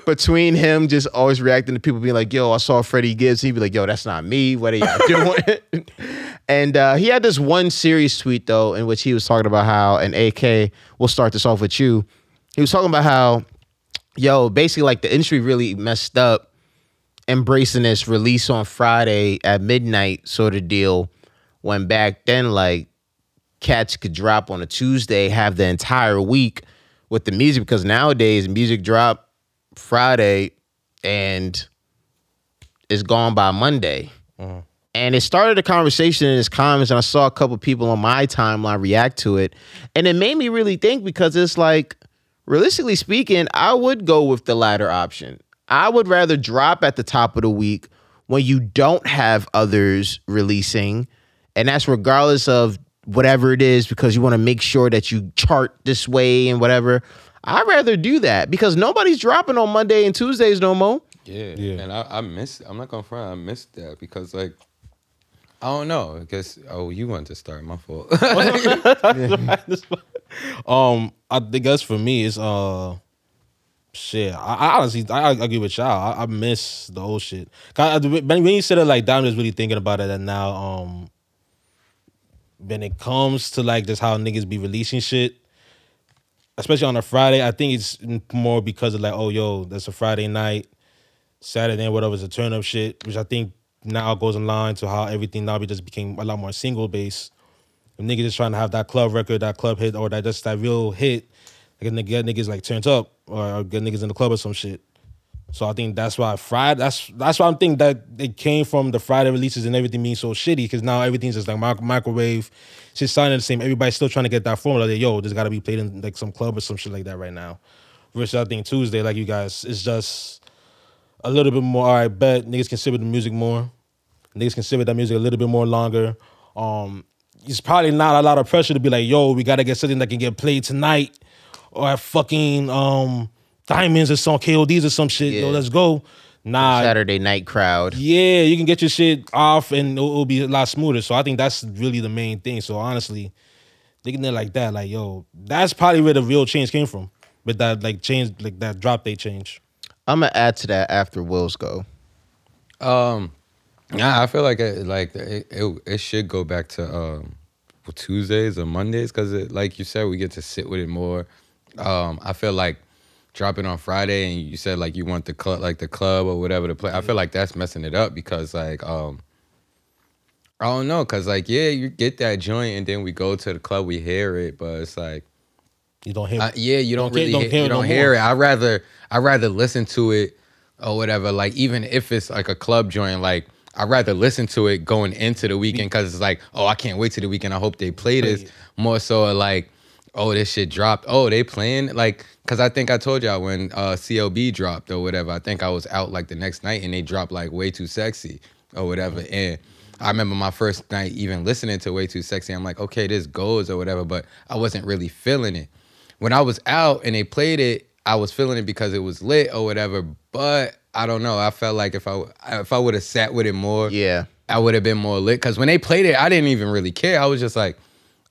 [laughs] between him just always reacting to people being like, "Yo, I saw Freddie Gibbs." He'd be like, "Yo, that's not me. What are y'all [laughs] doing?" and uh, he had this one series tweet though, in which he was talking about how, and AK, we'll start this off with you. He was talking about how yo, basically like the industry really messed up embracing this release on Friday at midnight sort of deal when back then like cats could drop on a Tuesday, have the entire week with the music because nowadays music drop Friday and it's gone by Monday. Mm-hmm. And it started a conversation in his comments, and I saw a couple people on my timeline react to it. And it made me really think because it's like, realistically speaking, I would go with the latter option. I would rather drop at the top of the week when you don't have others releasing. And that's regardless of whatever it is, because you want to make sure that you chart this way and whatever. I'd rather do that because nobody's dropping on Monday and Tuesdays no more. Yeah, Yeah. and I, I miss. I'm not gonna front. I missed that because like, I don't know. I guess. Oh, you want to start? My fault. [laughs] [laughs] [laughs] um, I think that's for me. It's uh, shit. I, I honestly, I, I agree with y'all. I, I miss the old shit. I- when you said it like I'm just really thinking about it. And now, um, when it comes to like just how niggas be releasing shit, especially on a Friday, I think it's more because of like, oh, yo, that's a Friday night, Saturday, whatever is a turn up shit, which I think now goes in line to how everything now just became a lot more single based. Niggas just trying to have that club record, that club hit, or that just that real hit, like get niggas like turned up or, get niggas in the club or some shit. So I think that's why Friday. That's that's why I'm thinking that it came from the Friday releases and everything being so shitty because now everything's just like mic- microwave. Shit sounding the same. Everybody's still trying to get that formula. That yo, this got to be played in like some club or some shit like that right now. Versus I think Tuesday, like you guys, it's just a little bit more. All right, bet niggas with the music more. Niggas with that music a little bit more longer. Um, it's probably not a lot of pressure to be like, yo, we gotta get something that can get played tonight, or at fucking um diamonds or some KODs or some shit. Yo, let's go. Nah, Saturday night crowd. yeah, you can get your shit off and it'll, it'll be a lot smoother. So I think that's really the main thing. So honestly, thinking it like that, like yo, that's probably where the real change came from. With that like change, like that drop day change. I'm gonna add to that after Will's go. Um, yeah, I feel like it, like it, it, it should go back to um Tuesdays or Mondays because it, like you said, we get to sit with it more. Um, I feel like dropping on Friday and you said like you want the club, like the club or whatever to play. I feel like that's messing it up because like um. I don't know, cause like yeah, you get that joint and then we go to the club, we hear it, but it's like You don't hear yeah, you don't, Don't hear- really don't hear, hear you no don't hear more. it. I rather I rather listen to it or whatever. Like even if it's like a club joint, like I'd rather listen to it going into the weekend because it's like, oh, I can't wait to the weekend. I hope they play this more so like, oh, this shit dropped. Oh, they playing like because I think I told y'all when uh, CLB dropped or whatever. I think I was out like the next night and they dropped like way too sexy or whatever and. I remember my first night even listening to Way Too Sexy. I'm like, okay, this goes or whatever, but I wasn't really feeling it. When I was out and they played it, I was feeling it because it was lit or whatever. But I don't know. I felt like if I if I would have sat with it more, Yeah. I would have been more lit. Because when they played it, I didn't even really care. I was just like,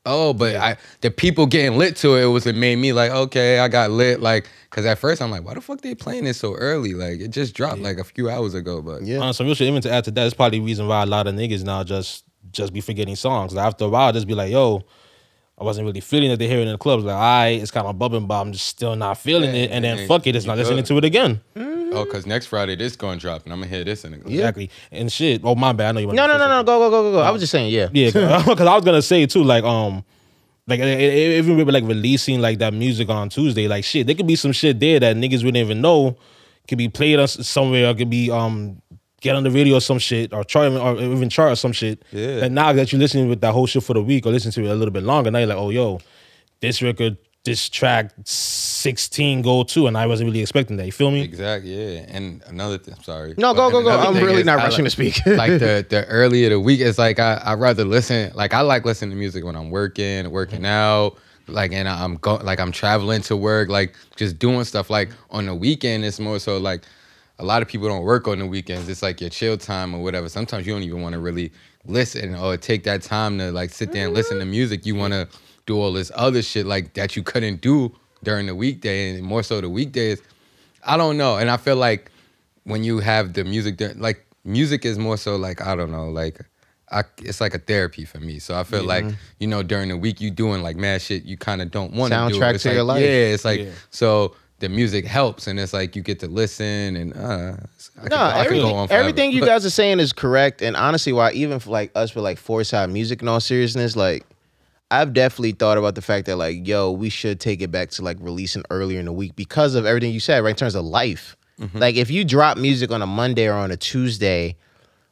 oh, but I the people getting lit to it was it made me like, okay, I got lit. Like, because at first I'm like, why the fuck they playing this so early? Like, it just dropped like a few hours ago. But Yeah. On some real shit, even to add to that, it's probably the reason why a lot of niggas now just just be forgetting songs. Like after a while, just be like, yo, I wasn't really feeling that they hear it in the clubs. Like, I it's kind of bubbling, but I'm just still not feeling Yeah, it. And then and fuck it, it's you not listening to it again. Mm. Oh, because next Friday this gonna drop and I'm gonna hear this and Exactly. And shit. Oh my bad. I know you want No, no, no, no. Go, go, go, go, go. I was just saying, yeah. Yeah, because [laughs] [laughs] I was gonna say too, like um, like even with like releasing like that music on Tuesday, like shit, there could be some shit there that niggas wouldn't even know could be played us somewhere or could be um get on the radio or some shit, or chart or even chart or some shit. Yeah. And now that you're listening with that whole shit for the week, or listen to it a little bit longer, now you're like, oh yo, this record, this track, sixteen go to, and I wasn't really expecting that. You feel me? Exactly. Yeah. And another thing. Sorry. No, go, But go, go. I'm really not rushing like- to speak. [laughs] [laughs] like the the earlier the week, it's like I I rather listen. Like I like listening to music when I'm working, working mm-hmm. out. Like and I'm go like I'm traveling to work, like just doing stuff. Like mm-hmm. on the weekend, it's more so like a lot of people don't work on the weekends. It's like your chill time or whatever. Sometimes you don't even want to really listen or take that time to like sit there and listen to mm-hmm. music. You want to do all this other shit like that you couldn't do during the weekday and more so the weekdays. I don't know, and I feel like when you have the music there, like music is more so like I don't know, like I, it's like a therapy for me. So I feel like you know during the week you doing like mad shit you kind of don't want to do. Soundtrack It's to like, your life. Yeah, it's like Yeah. so the music helps, and it's like you get to listen and uh, I could, No, I could everything, go on forever. everything you guys are saying is correct. And honestly, why even for like us with like Fourside music in all seriousness, like I've definitely thought about the fact that like, yo, we should take it back to like releasing earlier in the week because of everything you said, right? In terms of life. Mm-hmm. Like if you drop music on a Monday or on a Tuesday,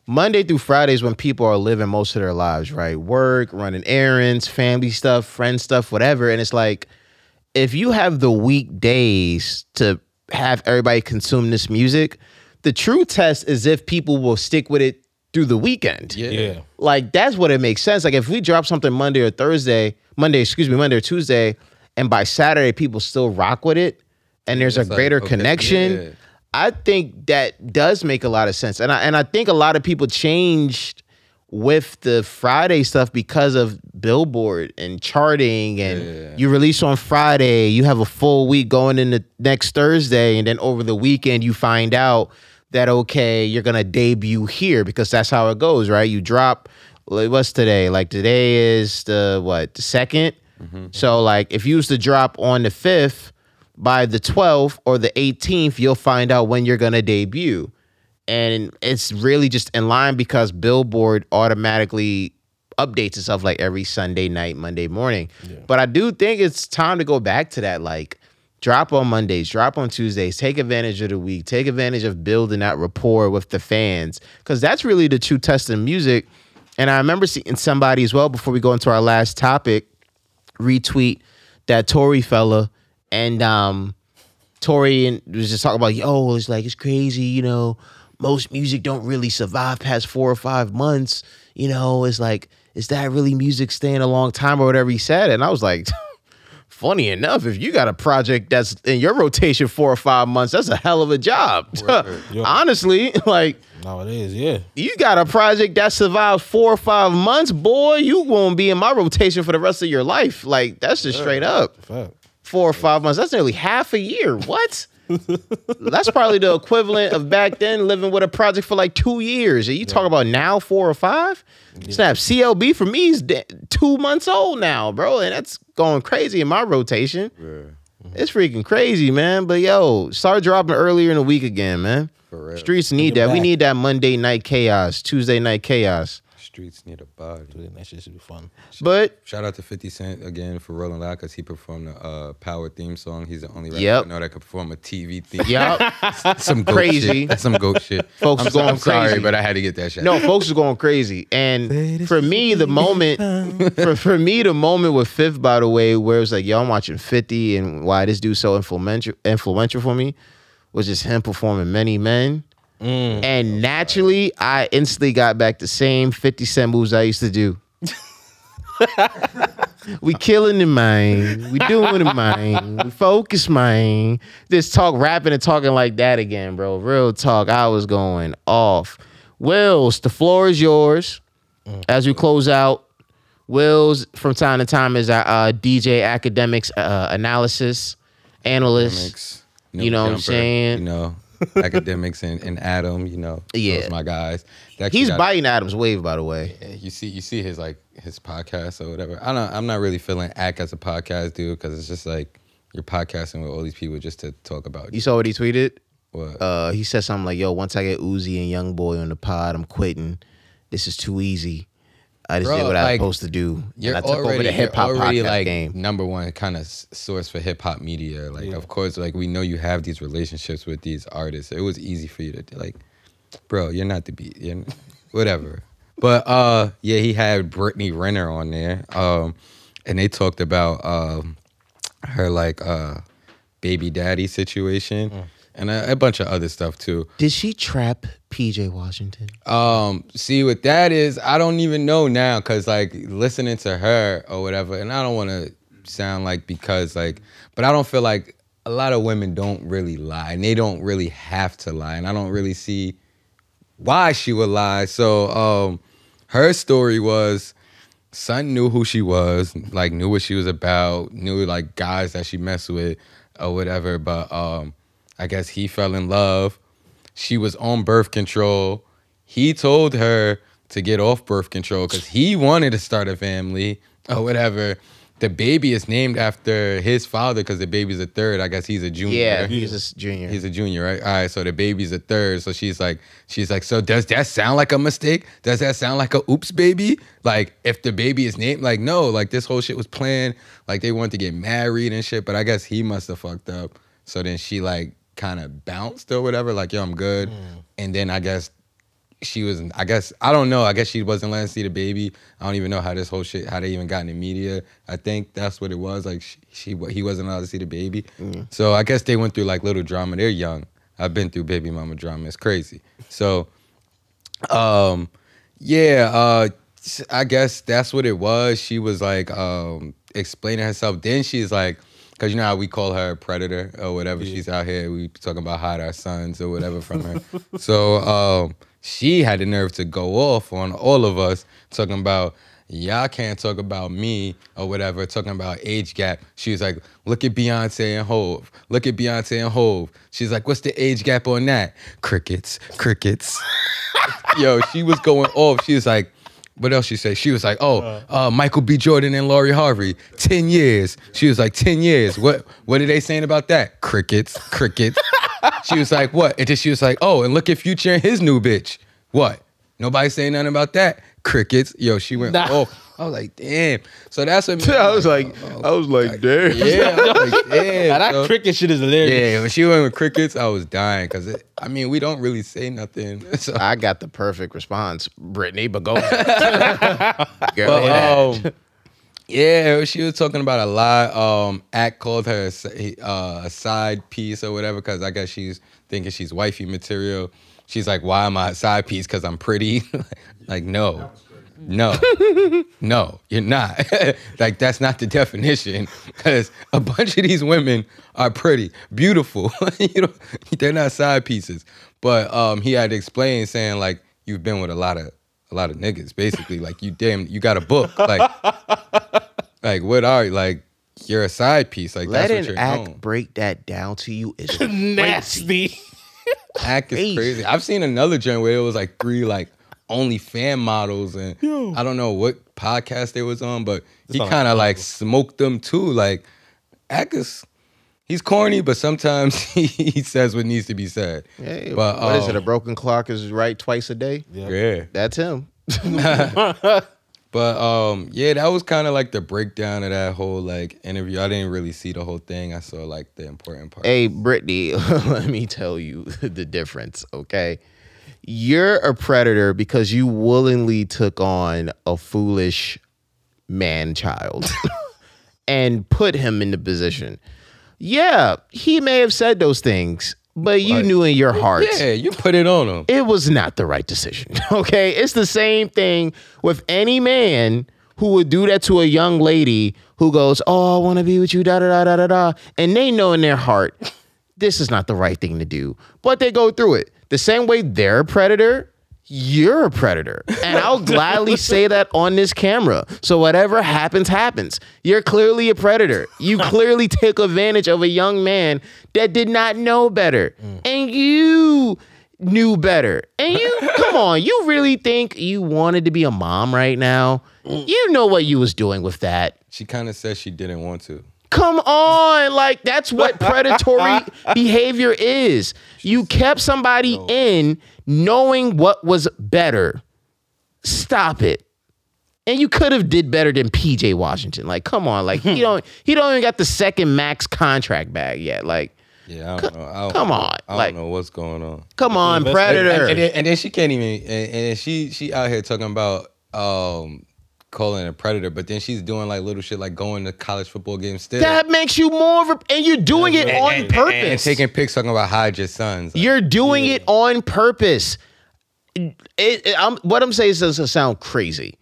Monday through Fridays when people are living most of their lives, right? Work, running errands, family stuff, friend stuff, whatever. And it's like, if you have the weekdays to have everybody consume this music, the true test is if people will stick with it through the weekend. yeah. Yeah. Like that's what it makes sense. Like if we drop something Monday or Thursday, Monday, excuse me, Monday or Tuesday, and by Saturday people still rock with it and there's a like, greater okay, connection, yeah. I think that does make a lot of sense. And I and I think a lot of people changed with the Friday stuff because of Billboard and charting and Yeah. you release on Friday, you have a full week going into next Thursday and then over the weekend you find out that okay, you're to debut here because that's how it goes, right? You drop what's today? Like today is the what, the 2nd mm-hmm. So like if you was to drop on the 5th by the 12th or the 18th, you'll find out when you're to debut and it's really just in line because Billboard automatically updates itself like every Sunday night, Monday morning. But I do think it's time to go back to that. Like, drop on Mondays, drop on Tuesdays, take advantage of the week, take advantage of building that rapport with the fans because that's really the true test of music. And I remember seeing somebody as well before we go into our last topic retweet that Tory fella and um Tori and was just talking about, yo, it's like it's crazy, you know. Most music don't really survive past four or five months. You know, it's like, is that really music staying a long time or whatever he said? And I was like, [laughs] funny enough, if you got a project that's in your rotation four or five months, that's a hell of a job. [laughs] Honestly, [laughs] like Nowadays, yeah. you got a project that survives four or five months, boy, you won't be in my rotation for the rest of your life. Like that's just straight up Fuck. four or five months. That's nearly half a year. What? That's probably the equivalent of back then living with a project for like two years. And you talk about now four or five? Snap CLB for me is de- two months old now, bro, and that's going crazy in my rotation. It's freaking crazy, man. But yo, start dropping earlier in the week again, man. For real. Streets need that. We need that Monday night chaos, Tuesday night chaos. Streets need a body. Dude, That shit should be fun. But Shout out to 50 Cent again for rolling loud because he performed the uh, Power theme song. He's the only rapper Yep. I know that could perform a TV theme. Yep. [laughs] Some goat Crazy. Shit. That's some goat shit. [laughs] Folks I'm, is so- going I'm sorry, crazy. but I had to get that shit. No, folks is going crazy. And for me, the moment for, for me, the moment with Fifth, by the way, where it was like, yo, I'm watching 50 and why this dude so influential influential for me was just him performing Many Men. And naturally, I instantly got back the same 50 Cent moves I used to do. [laughs] we killing the mind. We doing the mind. We focus mind. Just talk rapping and talking like that again, bro. Real talk. I was going off. Wills, the floor is yours. As we close out, Wills from time to time is our uh, DJ Akademiks uh, analysis analyst. Akademiks, You know what I'm saying? You know, [laughs] Akademiks and, and Adam, you know, Yeah. those my guys. They He's got- biting Adam's wave, by the way. Yeah, You see, you see his like his podcast or whatever. I don't. I'm not really feeling act as a podcast dude because it's just like you're podcasting with all these people just to talk about You saw what he tweeted? what. Uh, he said something like, "Yo, once I get Uzi and Young Boy on the pod, I'm quitting. This is too easy. I just Bro, did what I was supposed to do. You're and I took already, over the hip hop podcast like game. number one kind of source for hip hop media. Like, of course, like we know you have these relationships with these artists. It was easy for you to like bro, you're not the beat. You're [laughs] whatever. But uh, yeah, he had Brittany Renner on there, um, and they talked about um, her like uh, baby daddy situation and a, a bunch of other stuff too. Did she trap PJ Washington? Um, see what that is, I don't even know now, cause like listening to her or whatever, and I don't want to sound like because like, but I don't feel like a lot of women don't really lie, and they don't really have to lie, and I don't really see why she would lie. So, um, her story was, son knew who she was, like knew what she was about, knew like guys that she messed with or whatever, but um, I guess he fell in love she was on birth control. He told her to get off birth control because he wanted to start a family or whatever. The baby is named after his father because the baby's a third. I guess he's a junior. Yeah, he's a junior. He's a junior, right? All right, so the baby's a third. So she's like, she's like, so does that sound like a mistake? Does that sound like a oops baby? Like if the baby is named, like no, like this whole shit was planned. Like they wanted to get married and shit, but I guess he must have fucked up. So then she like kind of bounced or whatever, like yo, I'm good. And then I guess she was, I guess I don't know. I guess she wasn't letting see the baby. I don't even know how this whole shit, how they even got in the media. I think that's what it was. Like she, she he wasn't allowed to see the baby. So I guess they went through like little drama. They're young. I've been through baby mama drama. It's crazy. So, um, yeah, uh, I guess that's what it was. She was like um explaining herself. Then she's like, because you know how we call her a predator or whatever. She's out here. We talking about hide our sons or whatever from her. [laughs] so um, she had the nerve to go off on all of us talking about. Y'all can't talk about me or whatever, talking about age gap. She was like, look at Beyonce and Hove. Look at Beyonce and Hove. She's like, what's the age gap on that? Crickets, crickets. [laughs] Yo, she was going off. She was like, what else she say? She was like, oh, uh, Michael B. Jordan and Lori Harvey, 10 years. She was like, 10 years. What what are they saying about that? Crickets, crickets. [laughs] she was like, what? And then she was like, oh, and look at Future and his new bitch. What? Nobody saying nothing about that? Crickets. Yo, she went Nah. off. I was like, damn. So that's what [laughs] I was like, I was like, damn. yeah, I was like, damn. [laughs] Now, that So- cricket shit is hilarious. yeah, when she went with crickets, I was dying because I mean we don't really say nothing. [laughs] So, I got the perfect response, Brittany, but go ahead. Girl, but, yeah. um, yeah, she was talking about a lot. Um, Act called her a, s- uh, a side piece or whatever because I guess she's thinking she's wifey material. She's like, "Why am I a side piece? Because I'm pretty?" like, no, no, [laughs] no, you're not. [laughs] like, that's not the definition. Because a bunch of these women are pretty, beautiful. [laughs] you know, they're not side pieces. But um, he had to explain, saying like, "You've been with a lot of a lot of niggas, basically. like, you damn, you got a book. Like, like what are you? Like, you're a side piece. Like, that's what Letting you're act known. break that down to you is crazy. Nasty. Act is Crazy. crazy. I've seen another joint where it was like three like only fan models and I don't know what podcast they was on, but he kind of like smoked them too. Like Act is he's corny, but sometimes [laughs] he, he says what needs to be said. Hey, But, what is it? um, A broken clock is right twice a day. Yeah. That's him. [laughs] But um, yeah, that was kind of like the breakdown of that whole like interview. I didn't really see the whole thing. I saw like the important part. Hey, Brittany, [laughs] let me tell you the difference, okay? You're a predator because you willingly took on a foolish man child [laughs] and put him in the position. Yeah, he may have said those things, but you Like, knew in your heart Yeah, you put it on him. it was not the right decision. [laughs] Okay. It's the same thing with any man who would do that to a young lady who goes, Oh, I want to be with you, da da da da da da. And they know in their heart, this is not the right thing to do. But they go through it. The same way they're a predator, you're a predator. And I'll gladly say that on this camera. So whatever happens, happens. You're clearly a predator. You [laughs] clearly take advantage of a young man that did not know better. Mm. And you knew better. And you, come [laughs] on, you really think you wanted to be a mom right now? Mm. You know what you was doing with that. She kind of said she didn't want to. Come on, like that's what [laughs] predatory behavior is. You kept somebody in knowing what was better. Stop it. And you could have did better than PJ Washington. Like, come on, like he [laughs] don't he don't even got the second max contract bag yet. Like, Yeah, I don't know. I don't, come on, I don't like- know what's going on. Come on, Predator. And, and then, and then she can't even. And, and then she she out here talking about um calling a predator, but then she's doing like little shit like going to college football games still. that makes you more of a, and you're doing it And- on and- purpose. And taking pics talking about hide your sons. Like, You're doing it on purpose. It, it- I'm, what I'm saying doesn't sound crazy,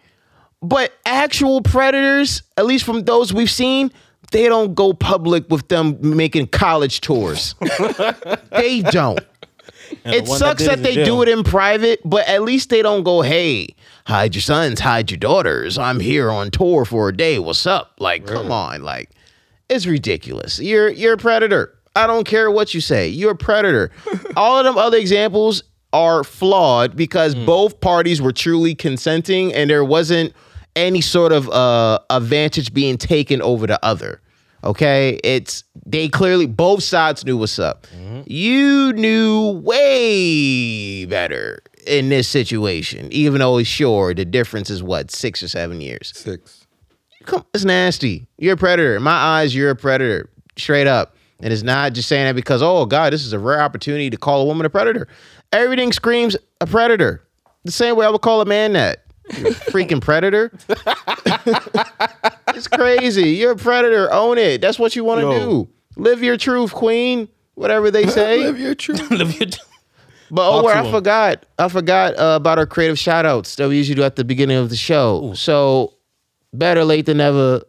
but actual predators, at least from those we've seen, they don't go public with them making college tours. [laughs] they don't. And It the sucks that, that is they in do it in private, but at least they don't go, "Hey, hide your sons, hide your daughters. I'm here on tour for a day. What's up?" Like, come on, like it's ridiculous. You're you're a predator. I don't care what you say. You're a predator. [laughs] All of them other examples are flawed because Hmm. both parties were truly consenting and there wasn't any sort of uh advantage being taken over the other. Okay? It's they clearly both sides knew what's up. Mm-hmm. You knew way better in this situation, even though it's sure the difference is what, six or seven years. six. Come, it's nasty. You're a predator. In my eyes, you're a predator. Straight up. And it's not just saying that because, oh God, this is a rare opportunity to call a woman a predator. Everything screams a predator. The same way I would call a man that. You freaking predator. [laughs] it's crazy. You're a predator. Own it. That's what you want to do. Live your truth, queen. Whatever they [laughs] say. Live your truth. [laughs] Live your- But oh, where I forgot, I forgot uh, about our creative shout outs that we usually do at the beginning of the show. So better late than never.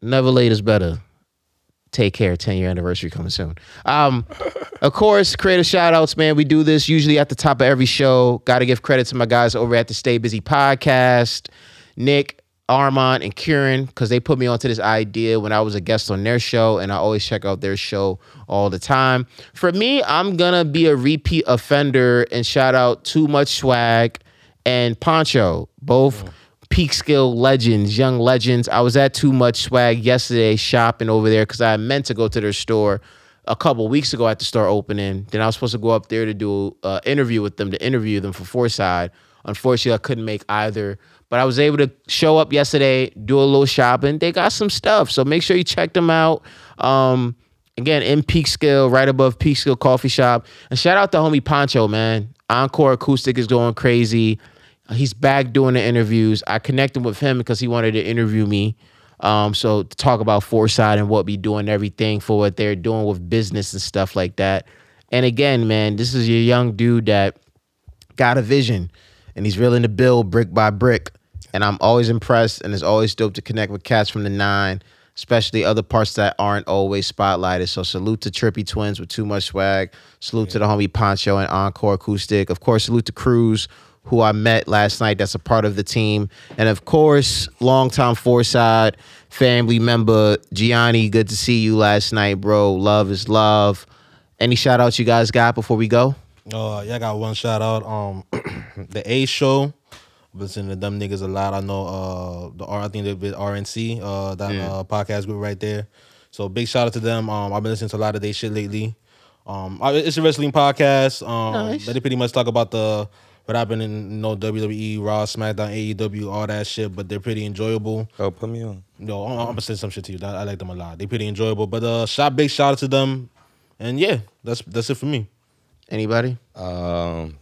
Never late is better. Take care. 10 year anniversary coming soon. Um, [laughs] of course, creative shout outs, man. We do this usually at the top of every show. Got to give credit to my guys over at the Stay Busy podcast, Nick, Armand, and Kieran, because they put me onto this idea when I was a guest on their show, and I always check out their show all the time. For me, I'm gonna be a repeat offender and shout out Too Much Swag and Poncho, both mm. Peekskill legends, young legends. I was at Too Much Swag yesterday shopping over there because I meant to go to their store a couple weeks ago at the store opening. Then I was supposed to go up there to do an interview with them, to interview them for Fourside. Unfortunately, I couldn't make either. But I was able to show up yesterday, do a little shopping. They got some stuff. So make sure you check them out. Um, again, in Peekskill, right above Peekskill Coffee Shop. And shout out to homie Poncho, man. Encore Acoustic is going crazy. He's back doing the interviews. I connected with him because he wanted to interview me. Um, so to talk about Fourside and what we doing, everything for what they're doing with business and stuff like that. And again, man, this is your young dude that got a vision and he's willing to build brick by brick. And I'm always impressed and it's always dope to connect with cats from the nine, especially other parts that aren't always spotlighted. So salute to Trippy Twins with too much swag. Salute to the homie Poncho and Encore Acoustic. Of course, salute to Cruz, who I met last night. That's a part of the team. And of course, longtime Fourside family member Gianni. Good to see you last night, bro. Love is love. Any shout outs you guys got before we go? Uh, yeah, I got one shout out. Um, [clears throat] the A show. Listen to them niggas a lot. I know uh the R. I think they're with RNC. Uh, that uh, podcast group right there. So big shout out to them. Um, I've been listening to a lot of their shit lately. Um, it's a wrestling podcast. Um, Nice. but they pretty much talk about the what happened in you know WWE, Raw, SmackDown, AEW, all that shit. But they're pretty enjoyable. Oh, put me on. No, I'm, I'm gonna send some shit to you. I, I like them a lot. They're pretty enjoyable. But uh, shout big shout out to them. And yeah, that's that's it for me. Anybody? Um,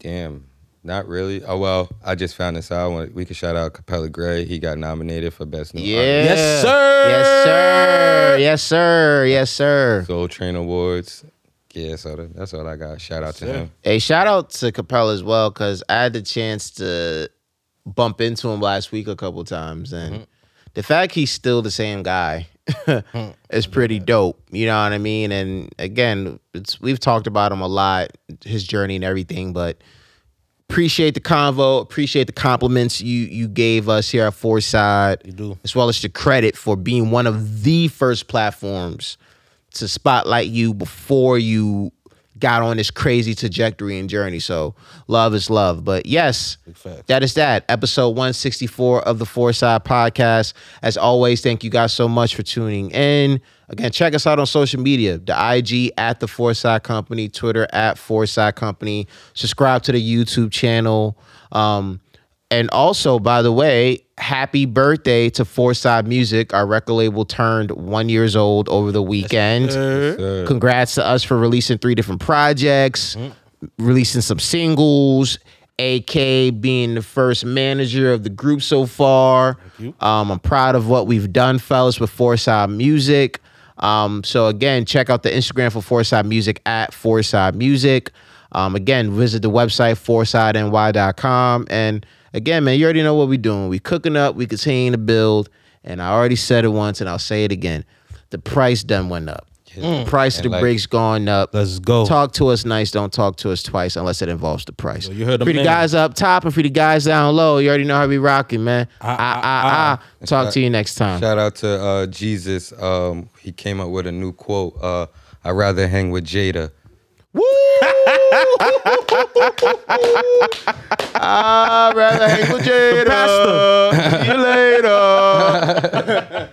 damn, not really. Oh well, I just found this out. We- We could shout out Capella Gray. He got nominated for best new Yeah. artist. Yes, sir. Yes, sir. Yes, sir. Yes, sir. Soul Train Awards. Yeah, so that's all I got. Shout out to sir. him. Hey, shout out to Capella as well, because I had the chance to bump into him last week a couple times. And the fact he's still the same guy [laughs] is pretty dope. You know what I mean? And again, it's we've talked about him a lot, his journey and everything, but appreciate the convo, appreciate the compliments you you gave us here at Fourside. You do. As well as the credit for being one of the first platforms to spotlight you before you got on this crazy trajectory and journey. So love is love. But yes, that is that. Episode 164 of the Fourside Podcast. As always, thank you guys so much for tuning in. Again, check us out on social media. The IG at the Fourside Company, Twitter at Fourside Company. Subscribe to the YouTube channel. Um, and also, by the way, happy birthday to Side Music. Our record label turned one years old over the weekend. Sir. Congrats to us for releasing three different projects, releasing some singles. AK being the first manager of the group so far. Um, I'm proud of what we've done, fellas, with Side Music. Um, so again, check out the Instagram for Side Music at Side Music. Um, again, visit the website foursideny.com. And again, man, you already know what we're doing. We cooking up, we continue to build. And I already said it once and I'll say it again. The price done went up. The price of the like- bricks gone up. Let's go. Talk to us nice. Don't talk to us twice unless it involves the price. you heard the for the man. guys up top and for the guys down low, you already know how we rocking, man. Ah, ah, ah, ah. Talk to you next time. Shout out to uh, Jesus. Um, he came up with a new quote. Uh, I'd rather hang with Jada. Woo! I'd rather hang with Jada. See you later. [laughs]